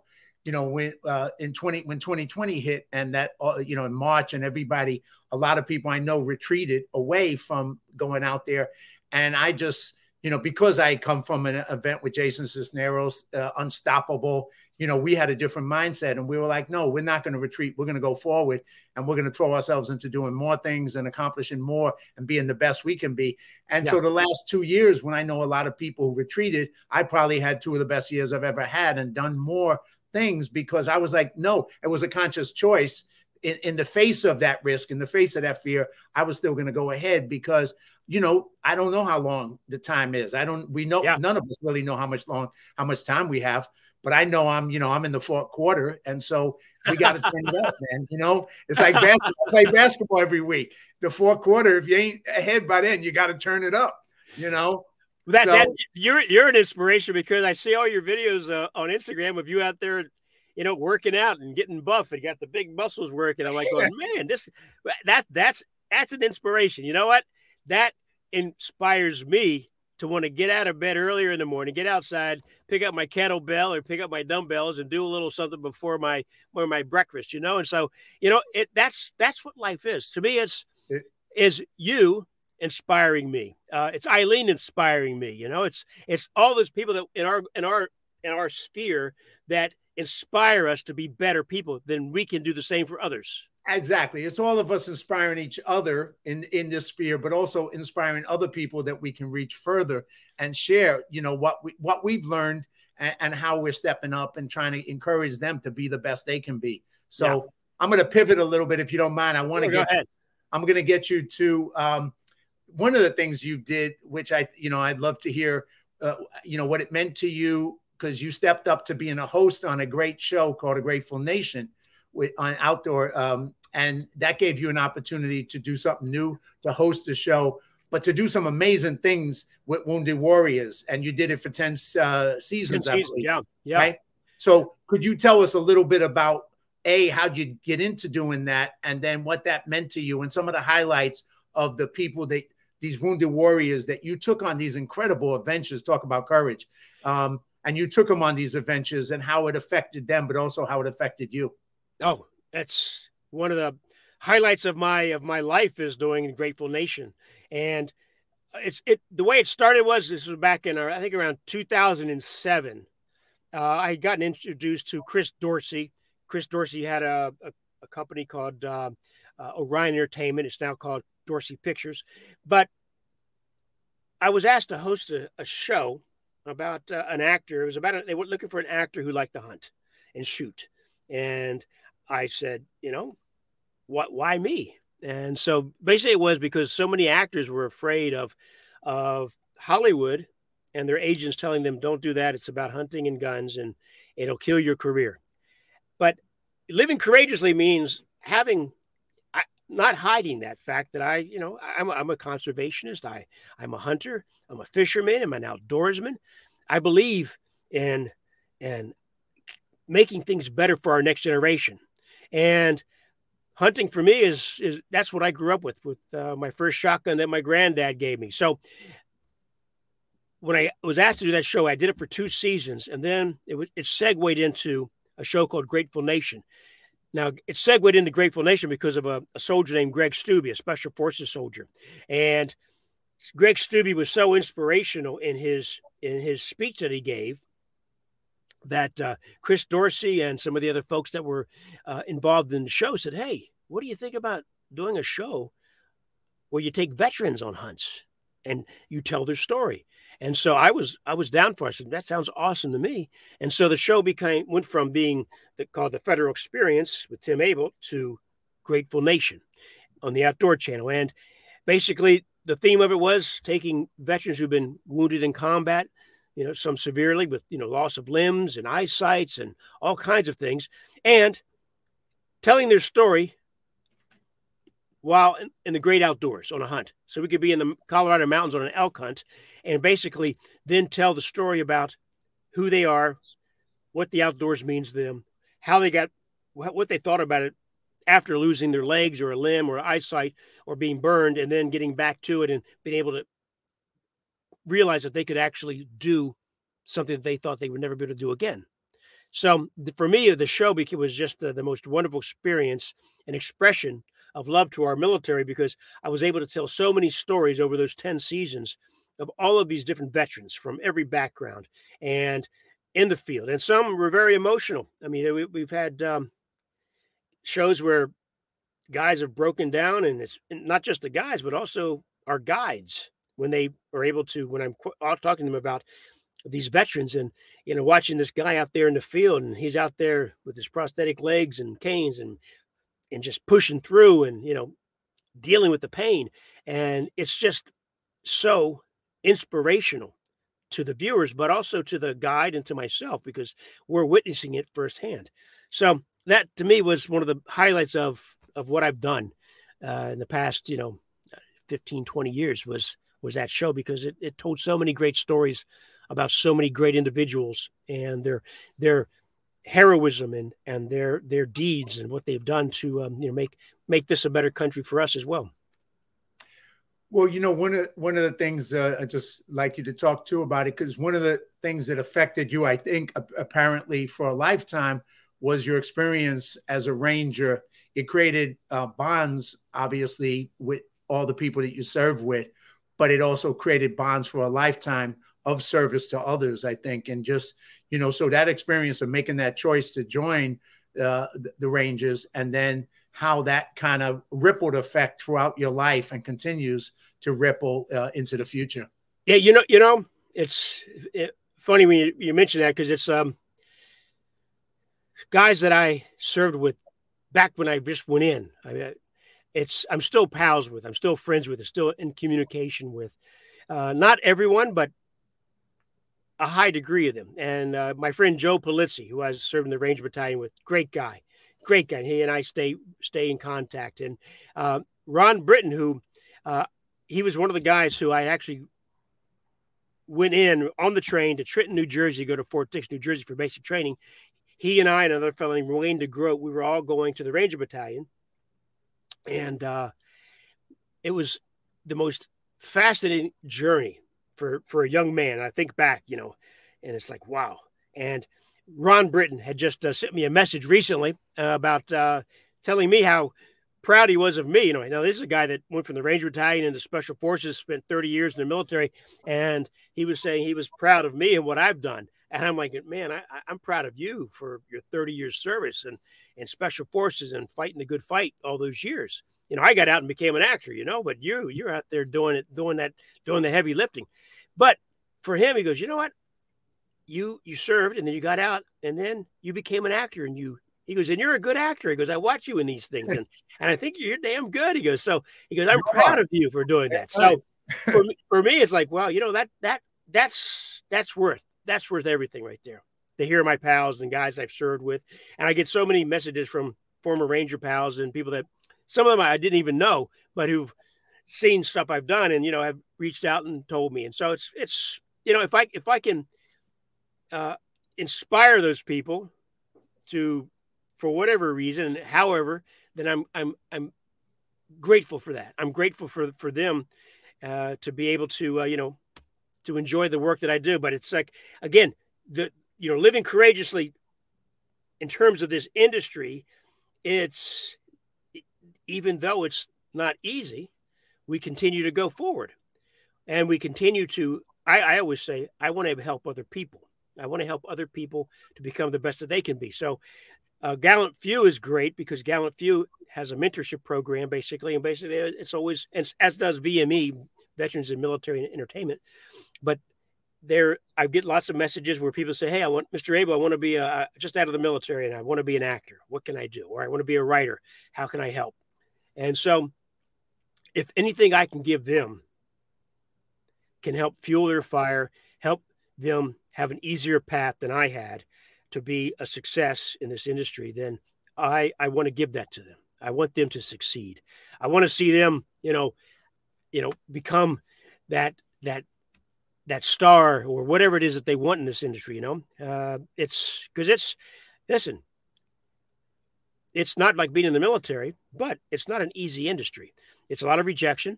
Speaker 1: you know when uh, in 20 when 2020 hit and that uh, you know in march and everybody a lot of people i know retreated away from going out there. And i just you know because i come from an event with jason cisneros uh, unstoppable you know we had a different mindset and we were like no we're not going to retreat. We're going to go forward and we're going to throw ourselves into doing more things and accomplishing more and being the best we can be. And yeah. so the last two years when i know a lot of people who retreated i probably had two of the best years i've ever had and done more things because I was like, no, it was a conscious choice. In, in the face of that risk, in the face of that fear, I was still going to go ahead because, you know, I don't know how long the time is. I don't, we know, yeah. none of us really know how much long, how much time we have, but I know I'm, you know, I'm in the fourth quarter. And so we got to turn it up, man. You know, it's like basketball, play basketball every week. The fourth quarter, if you ain't ahead by then, you got to turn it up, you know?
Speaker 2: That, so, that you're you're an inspiration because I see all your videos uh, on Instagram of you out there, you know, working out and getting buff and got the big muscles working. I'm like, oh, man, this that that's that's an inspiration. You know what? That inspires me to want to get out of bed earlier in the morning, get outside, pick up my kettlebell or pick up my dumbbells and do a little something before my before my breakfast, you know. And so, you know, it that's that's what life is. To me, it's it, is you inspiring me. Uh, it's Eileen inspiring me. You know, it's it's all those people that in our in our in our sphere that inspire us to be better people. Then we can do the same for others.
Speaker 1: Exactly. It's all of us inspiring each other in in this sphere, but also inspiring other people that we can reach further and share. You know what we what we've learned and, and how we're stepping up and trying to encourage them to be the best they can be. So. Yeah. I'm going to pivot a little bit if you don't mind. I want to get. You, I'm going to get you to um, one of the things you did, which I, you know, I'd love to hear, uh, you know, what it meant to you because you stepped up to being a host on a great show called A Grateful Nation with on outdoor, um, and that gave you an opportunity to do something new, to host a show, but to do some amazing things with Wounded Warriors, and you did it for ten uh, seasons. 10 seasons
Speaker 2: yeah, yeah.
Speaker 1: Right? So, could you tell us a little bit about a how'd you get into doing that, and then what that meant to you, and some of the highlights of the people that these wounded warriors that you took on these incredible adventures. Talk about courage. Um, and you took them on these adventures and how it affected them, but also how it affected you.
Speaker 2: Oh, that's one of the highlights of my of my life is doing Grateful Nation, and it's it the way it started was this was back in uh, I think around 2007. Uh, I had gotten introduced to Chris Dorsey. Chris Dorsey had a, a, a company called uh, uh, Orion Entertainment. It's now called Dorsey Pictures. But I was asked to host a, a show about uh, an actor. It was about a, they were looking for an actor who liked to hunt and shoot. And I said, you know, what? Why me? And so basically, it was because so many actors were afraid of of Hollywood and their agents telling them, "Don't do that. It's about hunting and guns, and it'll kill your career." But living courageously means having not hiding that fact that I, you know, I'm, I'm a conservationist. I, I'm a hunter. I'm a fisherman. I'm an outdoorsman. I believe in in making things better for our next generation. And hunting for me is is that's what I grew up with with uh, my first shotgun that my granddad gave me. So when I was asked to do that show, I did it for two seasons, and then it was it segued into a show called Grateful Nation. Now, it segued into Grateful Nation because of a, a, soldier named Greg Stube, a Special Forces soldier. And Greg Stube was so inspirational in his in his speech that he gave that uh, Chris Dorsey and some of the other folks that were uh, involved in the show said, "Hey, what do you think about doing a show where you take veterans on hunts and you tell their story?" And so I was I was down for it. I said, that sounds awesome to me. And so the show became went from being the, called the Federal Experience with Tim Abell to Grateful Nation on the Outdoor Channel. And basically the theme of it was taking veterans who've been wounded in combat, you know, some severely with, you know, loss of limbs and eyesights and all kinds of things, and telling their story while in, the great outdoors on a hunt. So we could be in the Colorado mountains on an elk hunt and basically then tell the story about who they are, what the outdoors means to them, how they got, what they thought about it after losing their legs or a limb or eyesight or being burned, and then getting back to it and being able to realize that they could actually do something that they thought they would never be able to do again. So for me, the show was just uh, the most wonderful experience and expression of love to our military because I was able to tell so many stories over those 10 seasons of all of these different veterans from every background and in the field. And some were very emotional. I mean, we, have had um, shows where guys have broken down, and it's not just the guys, but also our guides when they are able to, when I'm talking to them about these veterans and you know watching this guy out there in the field and he's out there with his prosthetic legs and canes and and just pushing through and you know dealing with the pain and it's just so inspirational to the viewers but also to the guide and to myself because we're witnessing it firsthand. So that to me was one of the highlights of of what i've done uh, in the past you know 15 20 years was was that show because it, it told so many great stories about so many great individuals and their their heroism and and their their deeds and what they've done to um, you know make make this a better country for us as well.
Speaker 1: Well, you know, one of one of the things uh, I just like you to talk to about it because one of the things that affected you, I think, apparently for a lifetime, was your experience as a ranger. It created uh, bonds, obviously, with all the people that you serve with, but it also created bonds for a lifetime of service to others, I think. And just, you know, so that experience of making that choice to join uh, the, Rangers and then how that kind of rippled effect throughout your life and continues to ripple uh, into the future.
Speaker 2: Yeah, you know, you know, it's it, funny when you, you mention that because it's um guys that I served with back when I just went in. I mean, it's I'm still pals with, I'm still friends with, I'm still in communication with. Uh, not everyone, but a high degree of them. And uh, my friend Joe Polizzi, who I was serving the Ranger Battalion with, great guy, great guy. And he and I stay stay in contact. And uh, Ron Britton, who uh, he was one of the guys who I actually went in on the train to Trenton, New Jersey, to go to Fort Dix, New Jersey for basic training. He and I, and another fellow named Wayne DeGroat, we were all going to the Ranger Battalion. And uh, it was the most fascinating journey for for a young man. I think back, you know, and it's like wow. And Ron Britton had just uh, sent me a message recently uh, about uh, telling me how proud he was of me. You know, now this is a guy that went from the Ranger Battalion into Special Forces, spent 30 years in the military, and he was saying he was proud of me and what I've done. And I'm like, man, I, am proud of you for your 30 years service and and Special Forces and fighting the good fight all those years you know, I got out and became an actor, you know, but you, you're out there doing it, doing that, doing the heavy lifting. But for him, he goes, you know what? You, you served and then you got out and then you became an actor and you, he goes, and you're a good actor. He goes, I watch you in these things and, and I think you're damn good. He goes, so he goes, I'm proud of you for doing that. So for me, for me, it's like, well, you know, that, that, that's, that's worth, that's worth everything right there to hear my pals and guys I've served with. And I get so many messages from former Ranger pals and people that some of them I didn't even know, but who've seen stuff I've done and you know have reached out and told me. And so it's it's you know if I if I can uh, inspire those people to for whatever reason, however, then I'm I'm I'm grateful for that. I'm grateful for for them uh, to be able to uh, you know to enjoy the work that I do. But it's like again the you know living courageously in terms of this industry, it's even though it's not easy, we continue to go forward and we continue to. I, I always say, I want to help other people. I want to help other people to become the best that they can be. So, uh, Gallant Few is great because Gallant Few has a mentorship program basically, and basically it's always and as does VME, Veterans in Military and Entertainment. But there, I get lots of messages where people say, "Hey, I want Mr. Abell. I want to be a, just out of the military, and I want to be an actor. What can I do? Or I want to be a writer. How can I help?" And so, if anything I can give them can help fuel their fire, help them have an easier path than I had to be a success in this industry, then I, I want to give that to them. I want them to succeed. I want to see them, you know, you know, become that that that star or whatever it is that they want in this industry. You know, uh, it's because it's listen, it's not like being in the military, but it's not an easy industry. It's a lot of rejection,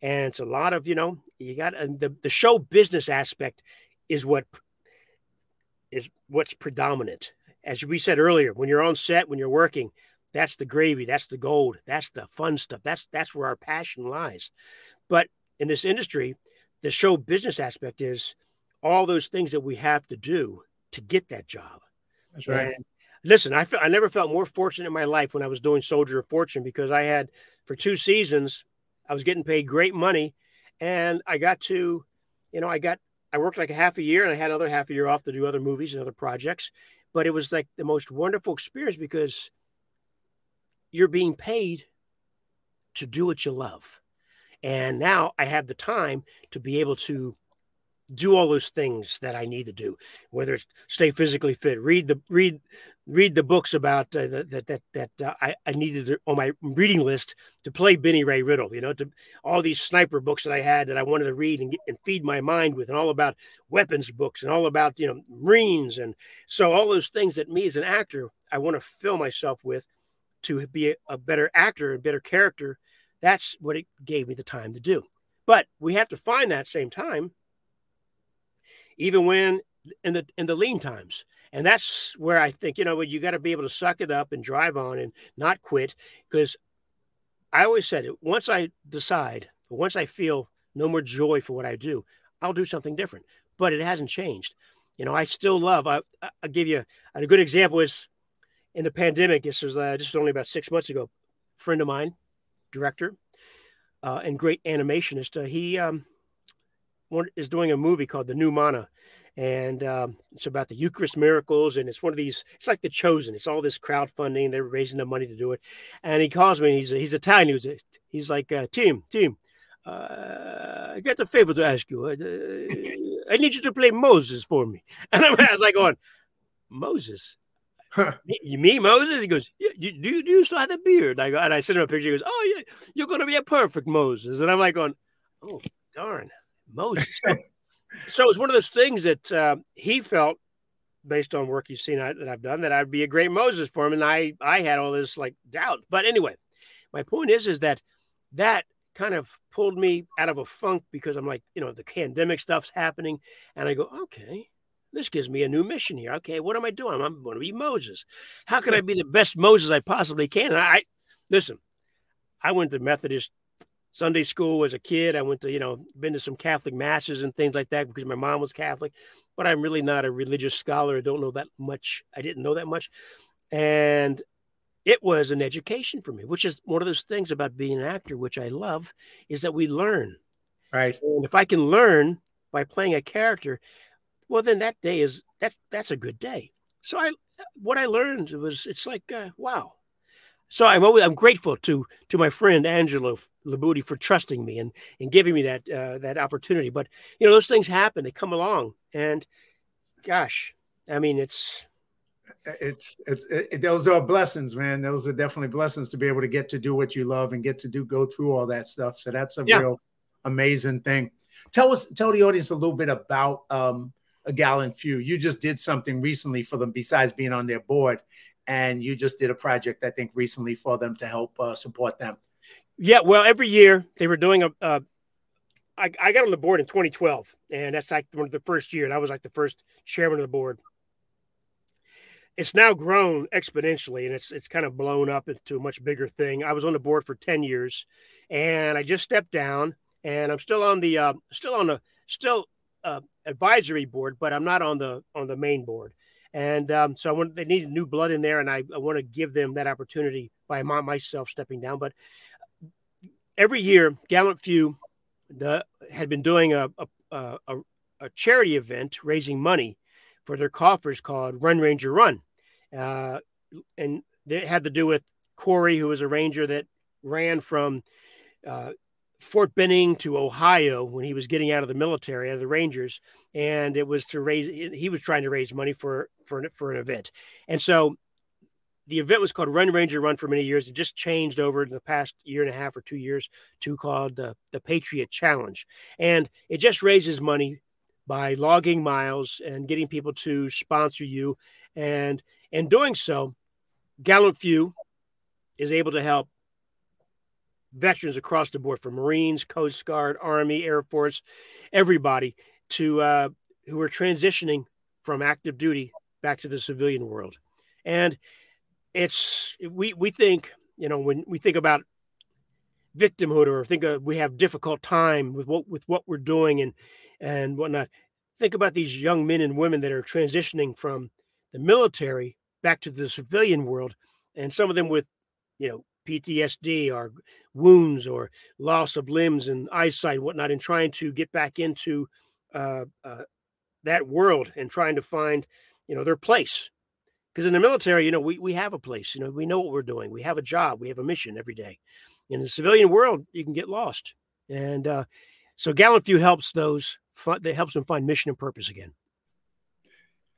Speaker 2: and it's a lot of you know you got the the show business aspect is what is what's predominant. As we said earlier, when you're on set, when you're working, that's the gravy, that's the gold, that's the fun stuff. That's that's where our passion lies. But in this industry, the show business aspect is all those things that we have to do to get that job.
Speaker 1: That's right. And
Speaker 2: listen, I, I never felt more fortunate in my life when I was doing Soldier of Fortune because I had for two seasons, I was getting paid great money, and I got to, you know, I got I worked like a half a year and I had another half a year off to do other movies and other projects, but it was like the most wonderful experience because you're being paid to do what you love. And now I have the time to be able to do all those things that I need to do, whether it's stay physically fit, read the read read the books about uh, that that that uh, I, I needed to, on my reading list to play Benny Ray Riddle. You know, to all these sniper books that I had that I wanted to read and, get, and feed my mind with, and all about weapons books and all about you know Marines, and so all those things that me as an actor I want to fill myself with to be a, a better actor and better character that's what it gave me the time to do. But we have to find that same time, even when in the in the lean times. And that's where I think, you know, you got to be able to suck it up and drive on and not quit. Because I always said it once I decide, once I feel no more joy for what I do, I'll do something different. But it hasn't changed. You know, I still love. I, will give you a good example is in the pandemic. This was uh, just only about six months ago. Friend of mine, director uh, and great animationist. Uh, he um, is doing a movie called The New Manna, and um, it's about the Eucharist miracles. And it's one of these. It's like The Chosen. It's all this crowdfunding. They're raising the money to do it. And he calls me. and He's he's Italian. He's he's like uh, Tim Tim. Uh, I got a favor to ask you. Uh, I need you to play Moses for me. And I'm like going, Moses. you me Moses? He goes, yeah, you, do, you, do you still have the beard? I go, and I send him a picture. He goes, oh yeah, you're going to be a perfect Moses. And I'm like going, oh darn, Moses. so it's one of those things that uh, he felt, based on work he's seen I, that I've done, that I'd be a great Moses for him. And I I had all this like doubt. But anyway, my point is is that that kind of pulled me out of a funk because I'm like, you know, the pandemic stuff's happening, and I go, okay, this gives me a new mission here. Okay, what am I doing? I'm going to be Moses. How can I be the best Moses I possibly can? And I listen. I went to Methodist Sunday school as a kid. I went to, you know, been to some Catholic masses and things like that because my mom was Catholic, but I'm really not a religious scholar. I don't know that much. I didn't know that much. And it was an education for me, which is one of those things about being an actor, which I love, is that we learn.
Speaker 1: Right.
Speaker 2: And if I can learn by playing a character, well then that day is that's that's a good day so i what i learned was it's like uh, wow so i'm always i'm grateful to to my friend angelo libutti for trusting me and and giving me that uh, that opportunity. But you know those things happen. They come along. And gosh i mean it's
Speaker 1: it's it's it, those are blessings man. Those are definitely blessings to be able to get to do what you love and get to do go through all that stuff. So that's a yeah. real amazing thing. Tell us tell the audience a little bit about um a gallant few. You just did something recently for them besides being on their board, and you just did a project I think recently for them to help uh, support them.
Speaker 2: Yeah, well, every year they were doing a. I, I got on the board in 2012, and that's like one of the first year. And I was like the first chairman of the board. It's now grown exponentially, and it's it's kind of blown up into a much bigger thing. I was on the board for 10 years, and I just stepped down, and I'm still on the uh, still on the still uh, advisory board, but I'm not on the on the main board. And um, so I want they need new blood in there, and I, I want to give them that opportunity by my, myself stepping down. But every year, Gallant Few the, had been doing a a, a a, charity event raising money for their coffers called Run Ranger Run, uh, and it had to do with Corey, who was a ranger that ran from uh, Fort Benning to Ohio when he was getting out of the military, out of the Rangers, and it was to raise. He was trying to raise money for for for an event, and so the event was called Run Ranger Run for many years. It just changed over in the past year and a half or two years to called the the Patriot Challenge, and it just raises money by logging miles and getting people to sponsor you, and in doing so, Gallant Few is able to help veterans across the board from Marines, Coast Guard, Army, Air Force, everybody to uh, who are transitioning from active duty back to the civilian world. And it's we we think you know when we think about victimhood or think of, we have difficult time with what with what we're doing and and whatnot. Think about these young men and women that are transitioning from the military back to the civilian world, and some of them with you know PTSD or wounds or loss of limbs and eyesight and whatnot, and trying to get back into uh, uh, that world and trying to find, you know, their place. Because in the military, you know, we, we have a place, you know, we know what we're doing. We have a job, we have a mission every day. In the civilian world, you can get lost. And uh, so Gallant Few helps those, that helps them find mission and purpose again.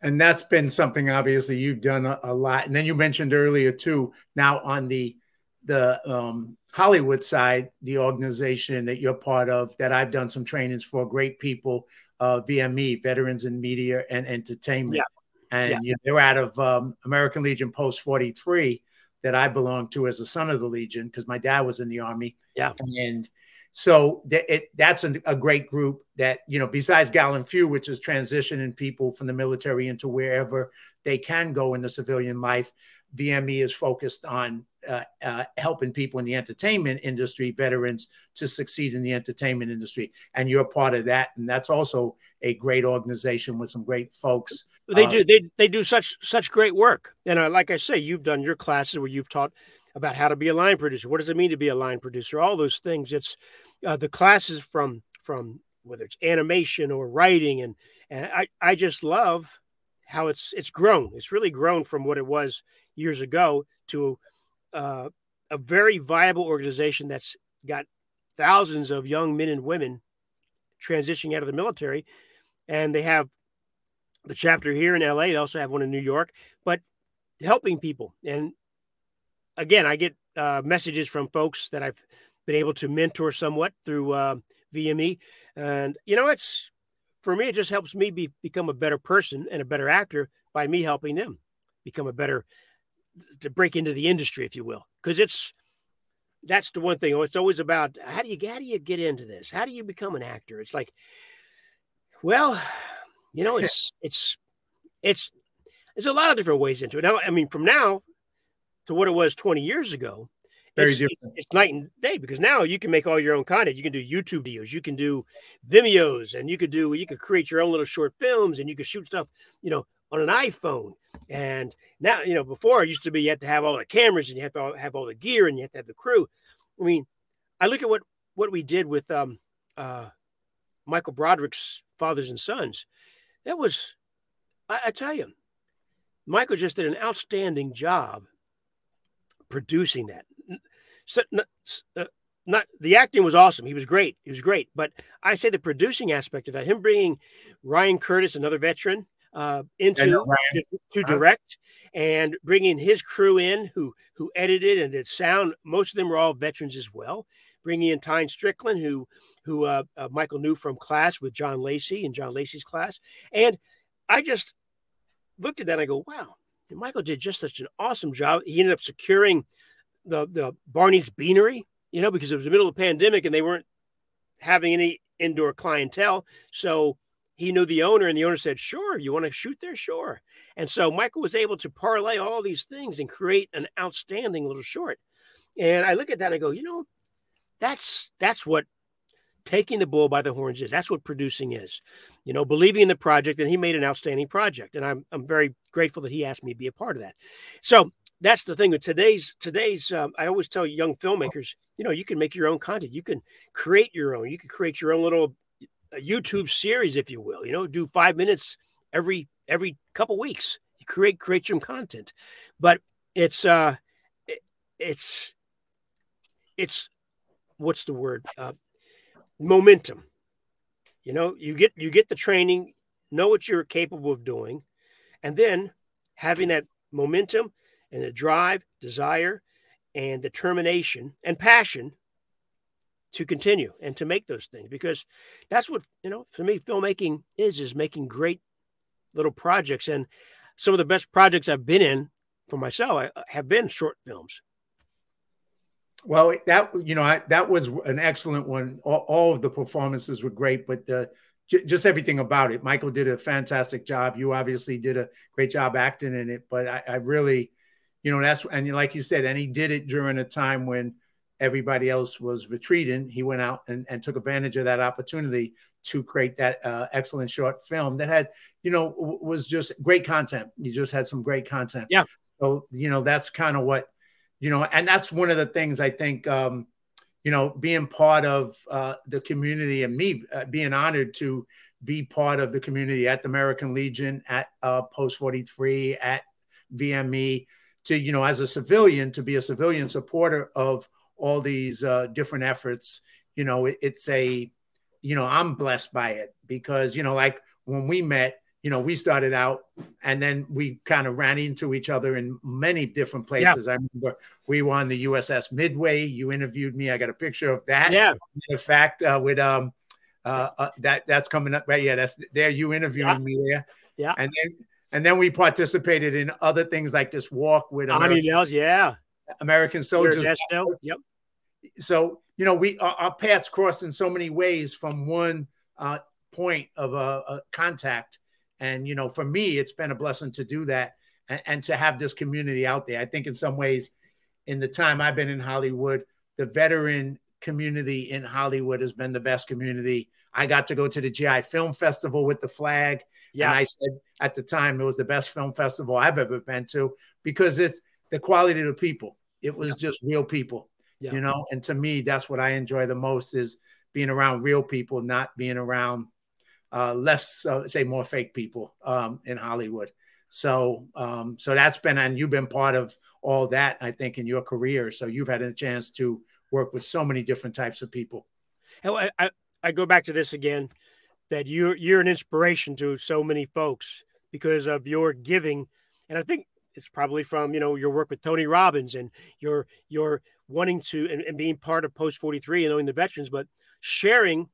Speaker 1: And that's been something obviously you've done a, a lot. And then you mentioned earlier too, now on the the um, Hollywood side, the organization that you're part of, that I've done some trainings for, great people, uh, VME, Veterans in Media and Entertainment. Yeah. And yeah. You know, they're out of um, American Legion Post 43 that I belong to as a son of the Legion because my dad was in the Army.
Speaker 2: Yeah.
Speaker 1: And so th- it, that's a, a, great group that, you know, besides Gallant Few, which is transitioning people from the military into wherever they can go in the civilian life, VME is focused on uh, uh, helping people in the entertainment industry, veterans, to succeed in the entertainment industry. And you're part of that. And that's also a great organization with some great folks.
Speaker 2: They uh, do. They, they do such such great work. And uh, like I say, you've done your classes where you've taught about how to be a line producer. What does it mean to be a line producer? All those things. It's uh, the classes from from whether it's animation or writing, and and I I just love how it's it's grown. It's really grown from what it was years ago to uh, a very viable organization that's got thousands of young men and women transitioning out of the military, and they have the chapter here in LA. They also have one in New York, but helping people. And again, I get uh, messages from folks that I've been able to mentor somewhat through uh, VME, and you know, it's for me. It just helps me be, become a better person and a better actor by me helping them become a better to break into the industry, if you will, because it's that's the one thing. Oh, it's always about how do you how do you get into this? How do you become an actor? It's like, well, you know, it's it's it's there's a lot of different ways into it. Now, I mean, from now to what it was 20 years ago,
Speaker 1: very
Speaker 2: it's,
Speaker 1: different.
Speaker 2: It's night and day because now you can make all your own content. You can do YouTube videos, you can do Vimeos, and you could do you could create your own little short films, and you could shoot stuff, you know, on an iPhone. And now, you know, before it used to be you had to have all the cameras and you have to have all the gear and you have to have the crew. I mean, I look at what what we did with um, uh, Michael Broderick's Fathers and Sons. That was, I, I tell you, Michael just did an outstanding job producing that. So, uh, not the acting was awesome. He was great. He was great. But I say the producing aspect of that, him bringing Ryan Curtis, another veteran, uh, into to, to, direct and bringing his crew in who who edited and did sound. Most of them were all veterans as well. Bringing in Tyne Strickland, who who uh, uh, Michael knew from class with John Lacey and John Lacey's class, and I just looked at that and I go, wow, Michael did just such an awesome job. He ended up securing the the Barney's Beanery, you know, because it was the middle of the pandemic and they weren't having any indoor clientele, so he knew the owner, and the owner said, Sure, you want to shoot there? Sure. And so Michael was able to parlay all these things and create an outstanding little short. And I look at that and I go, you know, that's that's what taking the bull by the horns is. That's what producing is. You know, believing in the project, and he made an outstanding project. And I'm I'm very grateful that he asked me to be a part of that. So that's the thing with today's today's um, i always tell young filmmakers you know you can make your own content you can create your own you can create your own little a YouTube series, if you will. You know, do five minutes every every couple weeks. You create create some content, but it's uh, it, it's it's what's the word? Uh, momentum. You know, you get you get the training, know what you're capable of doing, and then having that momentum and the drive, desire, and determination and passion to continue and to make those things because that's what you know for me filmmaking is is making great little projects. And some of the best projects i've been in for myself have been short films.
Speaker 1: Well that you know I, that was an excellent one. All, all, of the performances were great but uh, j- just everything about it. Michael did a fantastic job. You obviously did a great job acting in it but i, I really you know that's and like you said and he did it during a time when everybody else was retreating, he went out and, and took advantage of that opportunity to create that uh, excellent short film that had, you know, w- was just great content. You just had some great content.
Speaker 2: Yeah.
Speaker 1: So, you know, that's kind of what, you know, and that's one of the things I think, um, you know, being part of uh, the community and me uh, being honored to be part of the community at the American Legion, at uh, Post 43, at VME, to, you know, as a civilian, to be a civilian supporter of all these uh, different efforts. You know, it, it's a, you know, I'm blessed by it because, you know, like when we met, you know, we started out and then we kind of ran into each other in many different places. Yeah. I remember we were on the USS Midway. You interviewed me. I got a picture of that.
Speaker 2: Yeah.
Speaker 1: In fact, uh, with um, uh, uh, that that's coming up right. Yeah, that's there. You interviewing yeah. me there.
Speaker 2: Yeah.
Speaker 1: And then and then we participated in other things like this walk with
Speaker 2: American, yeah.
Speaker 1: American soldiers.
Speaker 2: Yep
Speaker 1: so you know we our, our, paths crossed in so many ways from one uh, point of a, a, contact. And you know for me it's been a blessing to do that and, and, to have this community out there. I think in some ways in the time i've been in hollywood the veteran community in hollywood has been the best community. I got to go to the gi film festival with the flag. Yeah. and i said at the time it was the best film festival i've ever been to because it's the quality of the people. It was yeah. just real people yeah. you know and to me that's what i enjoy the most is being around real people not being around uh, less uh, say more fake people um, in hollywood. So um, so that's been and you've been part of all that i think in your career. So you've had a chance to work with so many different types of people.
Speaker 2: I, I, I go back to this again that you're you're an inspiration to so many folks because of your giving. And i think it's probably from you know your work with Tony Robbins and your your wanting to and, and being part of Post 43 and knowing the veterans, but sharing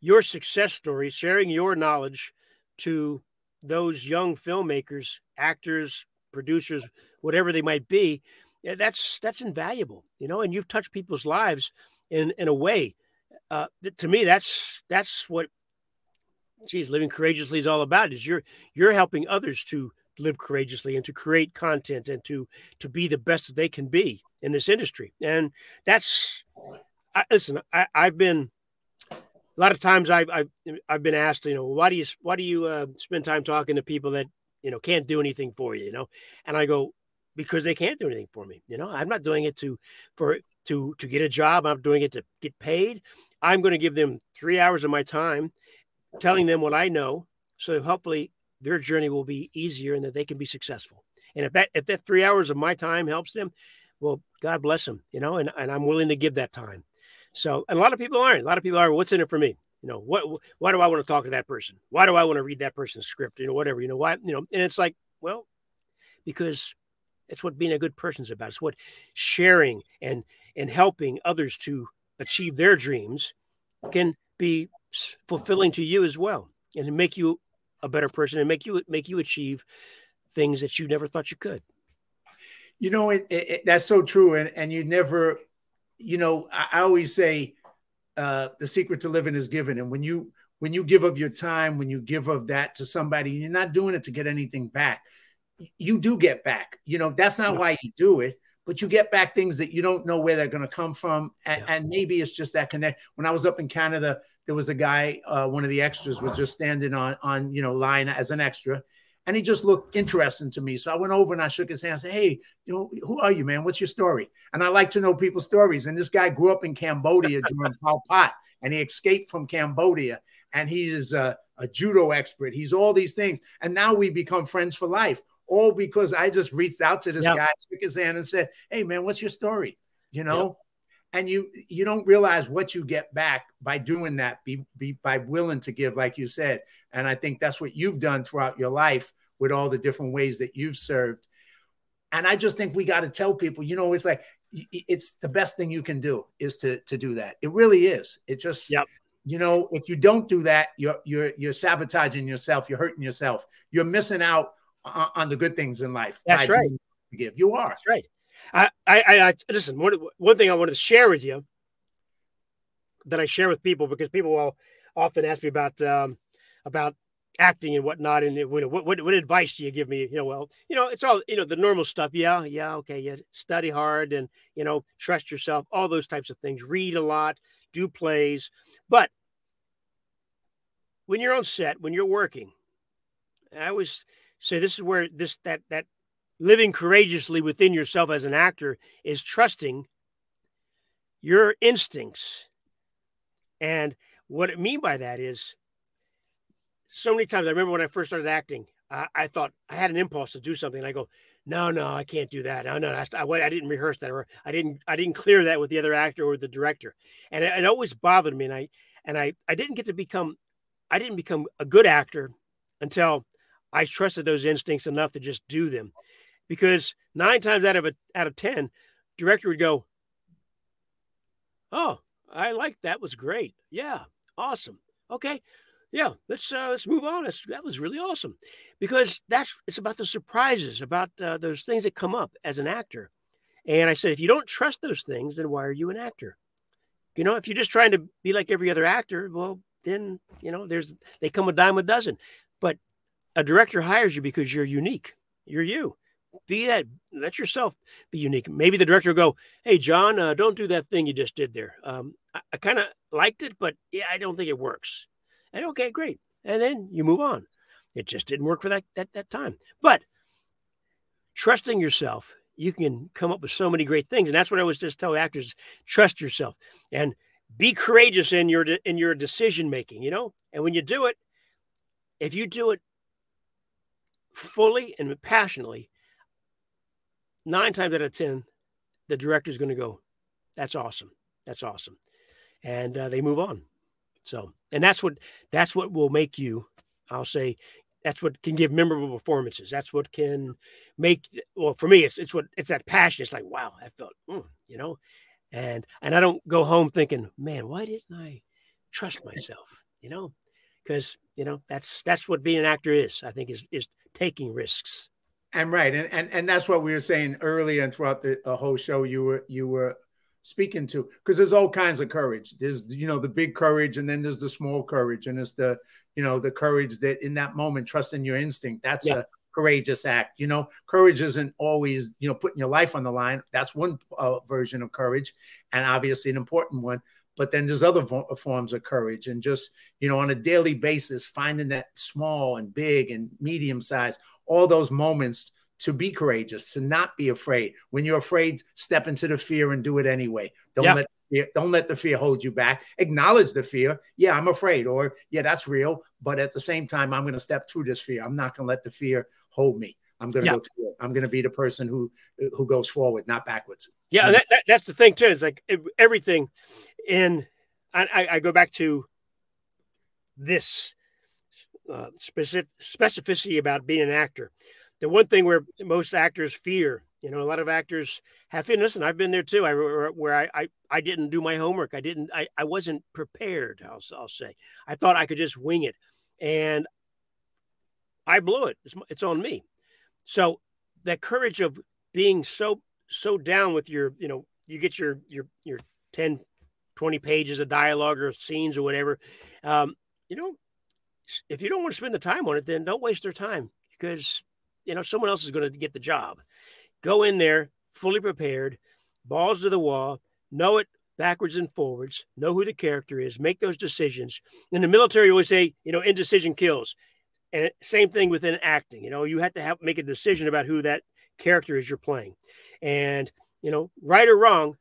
Speaker 2: your success stories, sharing your knowledge to those young filmmakers, actors, producers, whatever they might be, that's that's invaluable, you know. And you've touched people's lives in in a way. Uh, to me, that's that's what, geez, living courageously is all about. Is you're you're helping others to live courageously and to create content and to to be the best that they can be in this industry. And that's I, listen. I, have been a lot of times I've, I've I've been asked, you know, why do you why do you uh, spend time talking to people that you know can't do anything for you, you know? And I go because they can't do anything for me. You know, I'm not doing it to for to to get a job. I'm doing it to get paid. I'm going to give them three hours of my time, telling them what I know, so hopefully their journey will be easier and that they can be successful. And if that if that three hours of my time helps them, well, God bless them, you know, and, and I'm willing to give that time. So a lot of people aren't. A lot of people are, what's in it for me? You know, what why do I want to talk to that person? Why do I want to read that person's script? You know, whatever, you know, why, you know, and it's like, well, because it's what being a good person's about. It's what sharing and and helping others to achieve their dreams can be fulfilling to you as well and make you a better person and make you make you achieve things that you never thought you could.
Speaker 1: You know, it, it, that's so true, and and you never, you know, I, I always say, uh, the secret to living is given, and when you when you give of your time, when you give of that to somebody, you're not doing it to get anything back. You do get back. You know, that's not yeah. why you do it, but you get back things that you don't know where they're going to come from, and, yeah. and maybe it's just that connect. When I was up in Canada, there was a guy, uh, one of the extras was just standing on, on, you know, line as an extra. And he just looked interesting to me. So I went over and I shook his hand and said, Hey, you know, who are you, man? What's your story? And I like to know people's stories. And this guy grew up in Cambodia during Pol Pot and he escaped from Cambodia. And he is a, a judo expert. He's all these things. And now we become friends for life, all because I just reached out to this yep. guy, shook his hand and said, Hey, man, what's your story? You know? Yep and you you don't realize what you get back by doing that be, be by willing to give like you said and i think that's what you've done throughout your life with all the different ways that you've served And I just think we got to tell people, you know, it's like it's the best thing you can do is to to do that. It really is. It just
Speaker 2: yep.
Speaker 1: you know, if you don't do that, you're you're you're sabotaging yourself, you're hurting yourself. You're missing out on, on the good things in life.
Speaker 2: That's right.
Speaker 1: Give. You are.
Speaker 2: That's right. I, I, I listen. One, one thing I wanted to share with you that I share with people because people will often ask me about um, about acting and whatnot. And know, what, what, what advice do you give me? You know, well, you know, it's all, you know, the normal stuff. Yeah. Yeah. Okay. Yeah. Study hard and, you know, trust yourself, all those types of things. Read a lot, do plays. But when you're on set, when you're working, I always say this is where this, that, that living courageously within yourself as an actor is trusting your instincts. And what I mean by that is so many times. I remember when I first started acting, I, I thought I had an impulse to do something. And I go, no, no, I can't do that. No, no, I, I, I, didn't rehearse that, or I didn't, I didn't clear that with the other actor or the director, and it, it, always bothered me. And I, and I, I didn't get to become, I didn't become a good actor until I trusted those instincts enough to just do them, because nine times out of a, out of ten, director would go, "Oh, I like that. Was great. Yeah, awesome. Okay, yeah, let's uh, let's move on. That's, that was really awesome, because that's it's about the surprises, about uh, those things that come up as an actor. And I said, if you don't trust those things, then why are you an actor? You know, if you're just trying to be like every other actor, well, then you know, there's they come a dime a dozen. But a director hires you because you're unique. You're you. Be that. Let yourself be unique. Maybe the director will go, "Hey, John, uh, don't do that thing you just did there. Um, I, I kind of liked it, but yeah, I don't think it works." And okay, great. And then you move on. It just didn't work for that that, that time. But trusting yourself, you can come up with so many great things. And that's what I was just telling actors: trust yourself and be courageous in your in your decision making. You know, and when you do it, if you do it fully and passionately, nine times out of ten, the director is going to go, "That's awesome. That's awesome," and uh, they move on. So, and that's what that's what will make you. I'll say that's what can give memorable performances. That's what can make. Well, for me, it's it's what it's that passion. It's like wow, I felt, mm, you know, and and I don't go home thinking, man, why didn't I trust myself? You know, because you know that's that's what being an actor is. I think is is taking risks.
Speaker 1: And right, and and and that's what we were saying earlier and throughout the, whole show. You were you were speaking to because there's all kinds of courage there's you know the big courage and then there's the small courage and it's the you know the courage that in that moment trusting your instinct that's yeah. a courageous act you know courage isn't always you know putting your life on the line that's one uh, version of courage and obviously an important one but then there's other forms of courage and just you know on a daily basis finding that small and big and medium size all those moments to be courageous, to not be afraid. When you're afraid, step into the fear and do it anyway. Don't yeah. let fear, don't let the fear hold you back. Acknowledge the fear. Yeah, I'm afraid, or yeah, that's real. But at the same time, I'm going to step through this fear. I'm not going to let the fear hold me. I'm going to yeah. go through it. I'm going to be the person who who goes forward, not backwards.
Speaker 2: Yeah, that, that, that's the thing too. It's like everything. In I, I go back to this uh, specific specificity about being an actor the one thing where most actors fear, you know, a lot of actors have fear. Listen, I've been there too. I where I, I I didn't do my homework. I didn't. I I wasn't prepared. I'll I'll say. I thought I could just wing it, and I blew it. It's, it's on me. So that courage of being so so down with your, you know, you get your your your 10, 20 pages of dialogue or scenes or whatever. Um, you know, if you don't want to spend the time on it, then don't waste their time because you know, someone else is going to get the job. Go in there fully prepared, balls to the wall, know it backwards and forwards, know who the character is, make those decisions. In the military, always say, you know, indecision kills. And same thing within acting. You know, you have to have make a decision about who that character is you're playing. And, you know, right or wrong,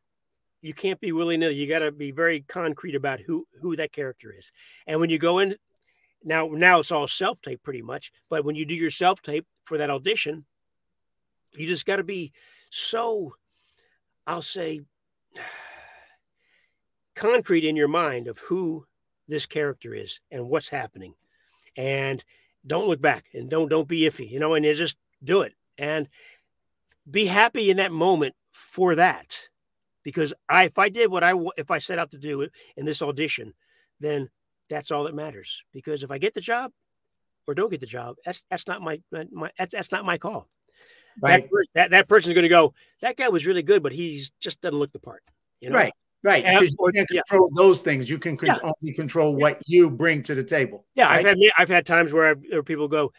Speaker 2: you can't be willy nilly. You got to be very concrete about who who that character is. And when you go in now, now it's all self tape pretty much. But when you do your self tape for that audition, you just got to be so, I'll say, concrete in your mind of who this character is and what's happening. And don't look back and don't don't be iffy, you know, and just do it. And be happy in that moment for that because I if I did what I if I set out to do in this audition, then that's all that matters. Because if I get the job or don't get the job, that's that's not my, my that's that's not my call. Right. That, that that person's going to go. That guy was really good, but he's just doesn't look the part. You know?
Speaker 1: Right. Right. Because you can't control yeah. those things. You can yeah. only control what you bring to the table.
Speaker 2: Yeah,
Speaker 1: right?
Speaker 2: I've had I've had times where, where people go,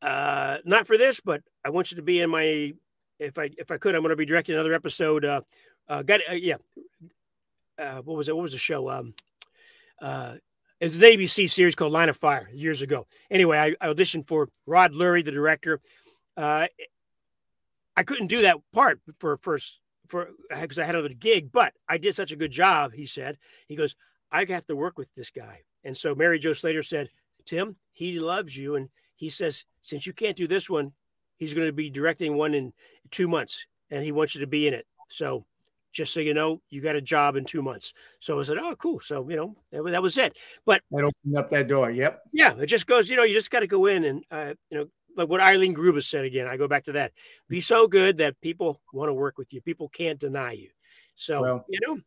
Speaker 2: uh, not for this, but I want you to be in my if I if I could, I'm going to be directing another episode. Uh, uh, got uh, yeah. Uh, what was it? What was the show? Um, uh, it's an ABC series called Line of Fire years ago. Anyway, I, I auditioned for Rod Lurie, the director. Uh, I couldn't do that part for first for because I had another gig, but I did such a good job. He said, he goes, I have to work with this guy, and so Mary Jo Slater said, Tim, he loves you, and he says, since you can't do this one, he's going to be directing one in two months and he wants you to be in it. So just so you know, you got a job in two months. So I said, oh, cool. So, you know, that, that was it. But
Speaker 1: that opened up that door. Yep.
Speaker 2: Yeah. It just goes, you know, you just got to go in and, uh, you know, like what Eileen Grubba said again, I go back to that. Be so good that people want to work with you. People can't deny you. So, well, you know,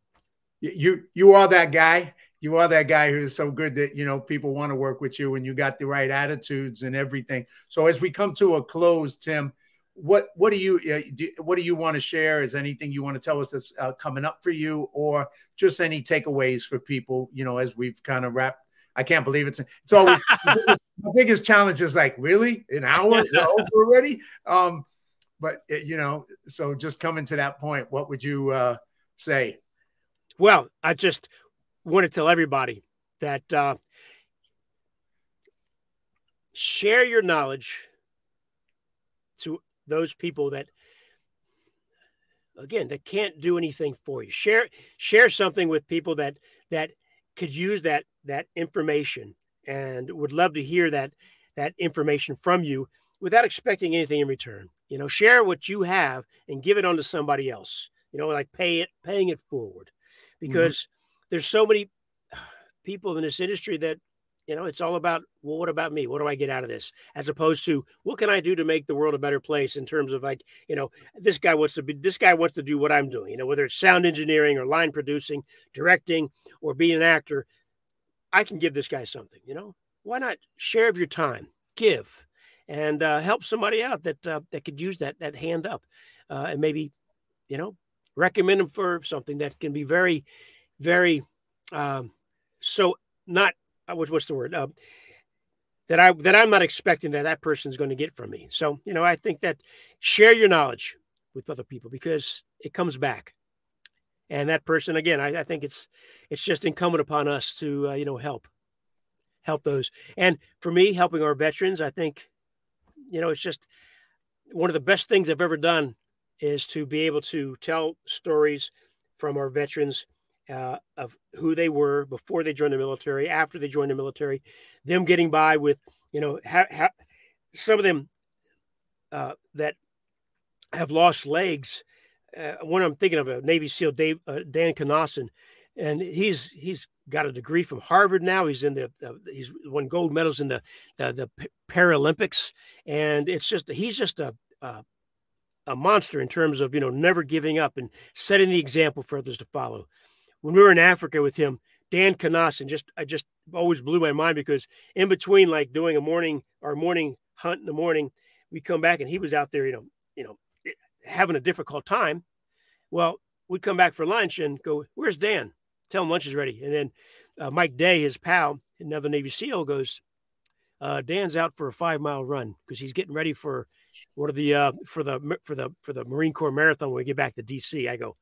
Speaker 1: you, you are that guy you are that guy who's so good that you know people want to work with you and you got the right attitudes and everything so as we come to a close tim what what do you, uh, do, what do you want to share is anything you want to tell us that's uh, coming up for you or just any takeaways for people you know as we've kind of wrapped I can't believe it's it's always my, biggest, my biggest challenge is like really an hour over already. Um, but it, you know, so just coming to that point, what would you uh, say?
Speaker 2: Well, I just want to tell everybody that uh, share your knowledge to those people that again that can't do anything for you. Share share something with people that that could use that that information and would love to hear that that information from you without expecting anything in return. You know share what you have and give it on to somebody else. You know like pay it paying it forward. Mm-hmm. because mm-hmm there's so many people in this industry that you know it's all about well what about me? What do i get out of this? As opposed to what can i do to make the world a better place in terms of like you know this guy wants to be this guy wants to do what i'm doing you know whether it's sound engineering or line producing directing or being an actor. I can give this guy something you know? Why not share of your time? Give and uh, help somebody out that uh, that could use that that hand up uh, and maybe you know recommend them for something that can be very very um, so not uh, what's the word uh, that I that I'm not expecting that that person's going to get from me. So you know, I think that share your knowledge with other people because it comes back. And that person, again, I, I think it's it's just incumbent upon us to uh, you know help help those. And for me, helping our veterans, I think you know it's just one of the best things I've ever done is to be able to tell stories from our veterans uh, of who they were before they joined the military, after they joined the military, them getting by with, you know, ha- ha- some of them uh, that have lost legs. Uh, one I'm thinking of a Navy SEAL, Dave uh, Dan Cnossen, and he's he's got a degree from Harvard now. He's in the he's won gold medals in the, the, the Paralympics, and it's just he's just a, a a monster in terms of you know never giving up and setting the example for others to follow when we were in Africa with him, Dan Cnossen just I just always blew my mind because in between like doing a morning our morning hunt in the morning, we come back and he was out there, you know, you know, having a difficult time. Well, we'd come back for lunch and go, "Where's Dan?" Tell him lunch is ready. And then uh, Mike Day, his pal, another Navy SEAL, goes, uh, "Dan's out for a five mile run because he's getting ready for one of the uh, for the for the for the Marine Corps marathon when we get back to DC." I go,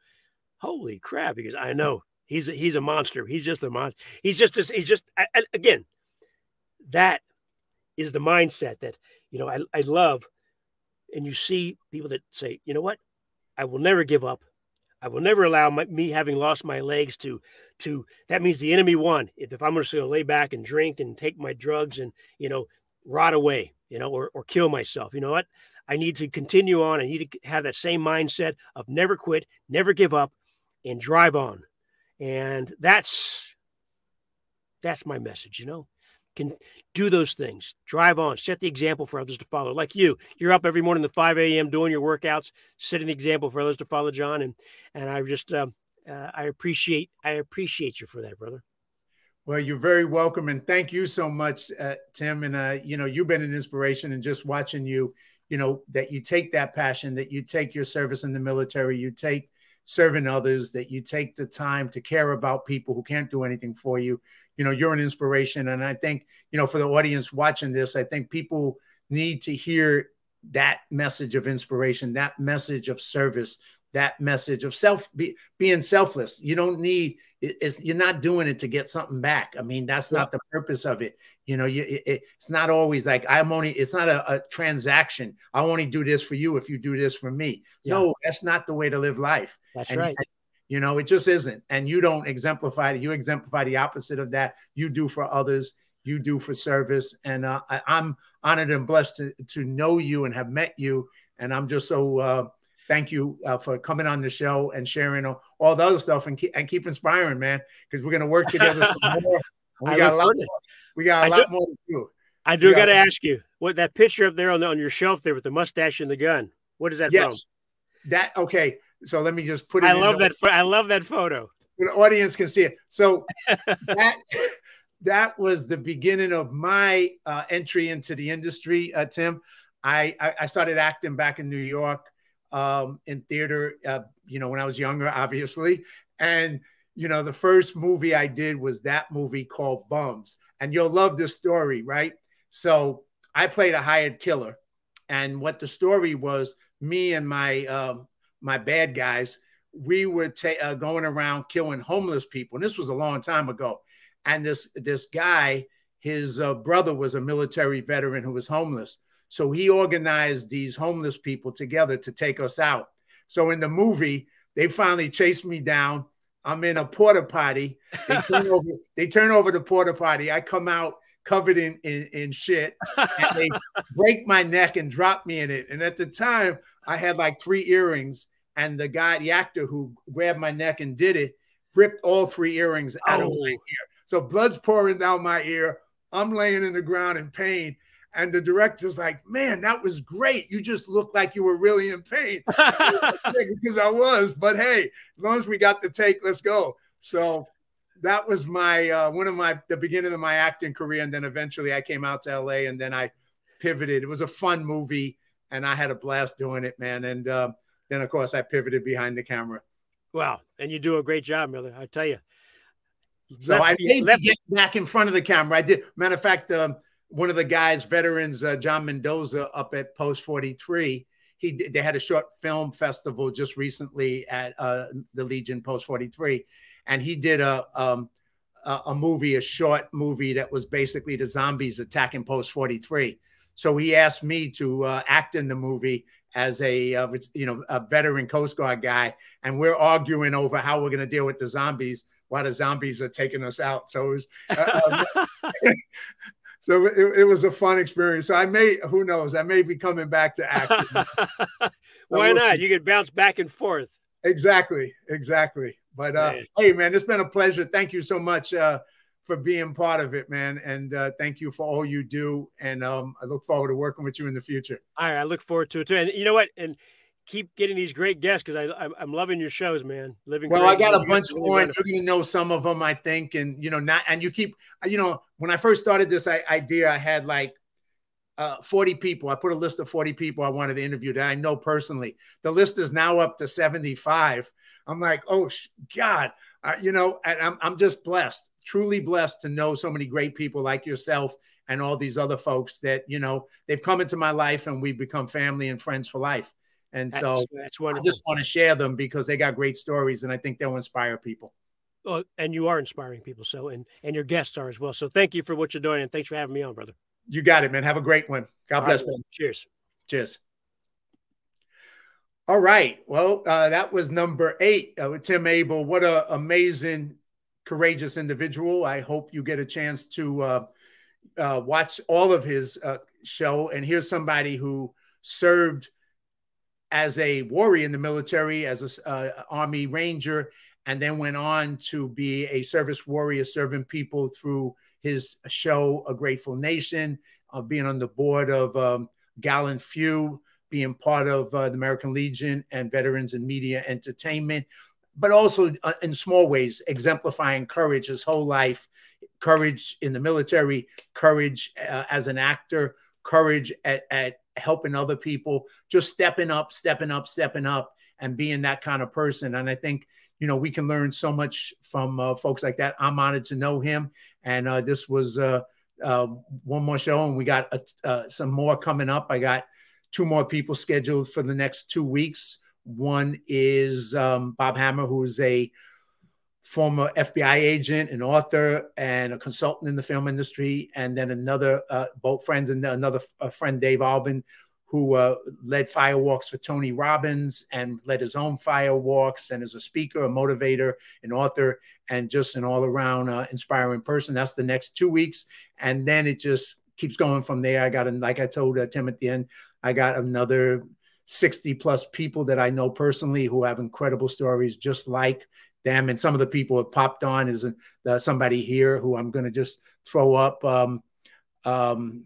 Speaker 2: "Holy crap!" Because I know He's a, he's a monster. He's just a monster. He's just a, he's just again. That is the mindset that you know I, I love, and you see people that say, you know what, I will never give up. I will never allow my, me having lost my legs to to that means the enemy won. If, if I'm just going to lay back and drink and take my drugs and you know rot away, you know, or or kill myself, you know what? I need to continue on. I need to have that same mindset of never quit, never give up, and drive on. And that's that's my message, you know. can do those things. Drive on, set the example for others to follow. Like you, you're up every morning at 5 a.m. doing your workouts, setting the example for others to follow, John. And and I just uh, uh, I appreciate I appreciate you for that, brother.
Speaker 1: Well, you're very welcome, and thank you so much, uh, Tim. And uh, you know, you've been an inspiration, and just watching you, you know, that you take that passion, that you take your service in the military, you take serving others, that you take the time to care about people who can't do anything for you. You know, you're an inspiration. And I think, you know, for the audience watching this, I think people need to hear that message of inspiration, that message of service, that message of self be, being selfless. You don't need it's you're not doing it to get something back. I mean, that's not the purpose of it. You know, you, it, it's not always like I'm only. It's not a, a, transaction. I only do this for you if you do this for me. Yeah. No, that's not the way to live life.
Speaker 2: That's and, right.
Speaker 1: You know, it just isn't. And you don't exemplify it. You exemplify the opposite of that. You do for others. You do for service. And uh, I, am honored and blessed to, to know you and have met you. And I'm just so. Uh, thank you uh, for coming on the show and sharing all, all the other stuff and keep, and keep inspiring, man, because we're going to work together more. We got, a lot more, we got a lot more to do.
Speaker 2: I do got to ask you what that picture up there on, the, on your shelf there with the mustache and the gun. What is that yes,
Speaker 1: from? That okay. So let me just put
Speaker 2: it. I love that. I love that photo.
Speaker 1: The audience can see it. So that that was the beginning of my uh, entry into the industry, uh, Tim. I, I started acting back in New York um, in theater, uh, you know, when I was younger, obviously. And, you know, the first movie I did was that movie called Bums. And you'll love this story, right? So I played a hired killer. And what the story was, me and my um, my bad guys, we were ta- uh, going around killing homeless people. And this was a long time ago. And this this guy, his uh, brother was a military veteran who was homeless. So he organized these homeless people together to take us out. So in the movie, they finally chased me down. I'm in a porta potty. They turn over, they turn over the porta potty. I come out covered in, in, in shit. And they break my neck and drop me in it. And at the time, I had like three earrings. And the guy, the actor who grabbed my neck and did it, ripped all three earrings out oh. of my ear. So blood's pouring down my ear. I'm laying in the ground in pain. And the director's like, man, that was great. You just looked like you were really in pain. because I was. But hey, as long as we got the take, let's go. So that was my uh, one of my the beginning of my acting career. And then eventually I came out to LA and then I pivoted. It was a fun movie and I had a blast doing it, man. And uh, then of course I pivoted behind the camera.
Speaker 2: Wow. And you do a great job, brother. I tell you.
Speaker 1: So left, I made left, get back in front of the camera. I did. Matter of fact, um, one of the guys, veterans, uh, John Mendoza, up at Post 43. He they had a short film festival just recently at uh, the Legion Post 43, and he did a um, a movie, a short movie that was basically the zombies attacking Post 43. So he asked me to uh, act in the movie as a uh, you know a veteran Coast Guard guy, and we're arguing over how we're going to deal with the zombies while the zombies are taking us out. So it was, uh, um, so it, it, was a fun experience. So I may, who knows, I may be coming back to acting.
Speaker 2: Why we'll not? See. You could bounce back and forth.
Speaker 1: Exactly, exactly. But uh, man. hey, man, it's been a pleasure. Thank you so much uh, for being part of it, man, and uh, thank you for all you do. And um, I look forward to working with you in the future.
Speaker 2: All right, I look forward to it too. And you know what? And keep getting these great guests because I I'm loving your shows, man. Living.
Speaker 1: Well, I got a bunch more, and you're gonna know some of them, I think, and you know, not and you keep, you know, when I first started this idea, I had like uh, 40 people. I put a list of 40 people I wanted to interview that I know personally. The list is now up to 75. I'm like, oh God, uh, you know, and I'm I'm just blessed, truly blessed to know so many great people like yourself and all these other folks that you know they've come into my life and we've become family and friends for life. And that's, so that's wonderful. I just want to share them because they got great stories and I think they'll inspire people.
Speaker 2: Well, and you are inspiring people. So, and, and your guests are as well. So thank you for what you're doing. And thanks for having me on, brother.
Speaker 1: You got it, man. Have a great one. God All bless, right.
Speaker 2: Cheers.
Speaker 1: Cheers. All right. Well, uh, that was number eight uh, with Tim Abell. What an amazing, courageous individual. I hope you get a chance to uh, uh watch all of his uh, show. And here's somebody who served as a warrior in the military, as a uh, Army Ranger, and then went on to be a service warrior, serving people through his show, A Grateful Nation, uh, being on the board of um, Gallant Few, being part of uh, the American Legion and Veterans and Media Entertainment, but also uh, in small ways, exemplifying courage his whole life courage in the military, courage uh, as an actor, courage at, at helping other people, just stepping up, stepping up, stepping up, and being that kind of person. And I think, you know, we can learn so much from uh, folks like that. I'm honored to know him. And uh, this was uh, uh one more show, and we got uh, some more coming up. I got two more people scheduled for the next two weeks. One is um, Bob Hamer, who's a former FBI agent, an author, and a consultant in the film industry, and then another uh, both friends and another friend, Dave Albin, who uh, led firewalks for Tony Robbins and led his own firewalks and is a speaker, a motivator, an author, and just an all-around uh, inspiring person. That's the next two weeks, and then it just keeps going from there. I got, like I told uh, Tim at the end, I got another 60 plus people that I know personally who have incredible stories just like them. And some of the people have popped on is uh, somebody here who I'm going to just throw up. Um, um,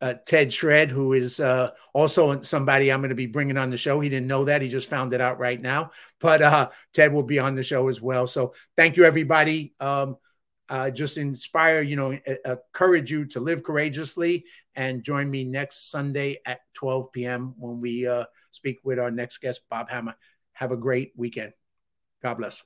Speaker 1: uh, Ted Shred, who is uh, also somebody I'm going to be bringing on the show. He didn't know that. He just found it out right now. But uh, Ted will be on the show as well. So thank you, everybody. Um, uh, just inspire, you know, encourage you to live courageously and join me next Sunday at 12 p.m. when we uh, speak with our next guest, Bob Hamer. Have a great weekend. God bless.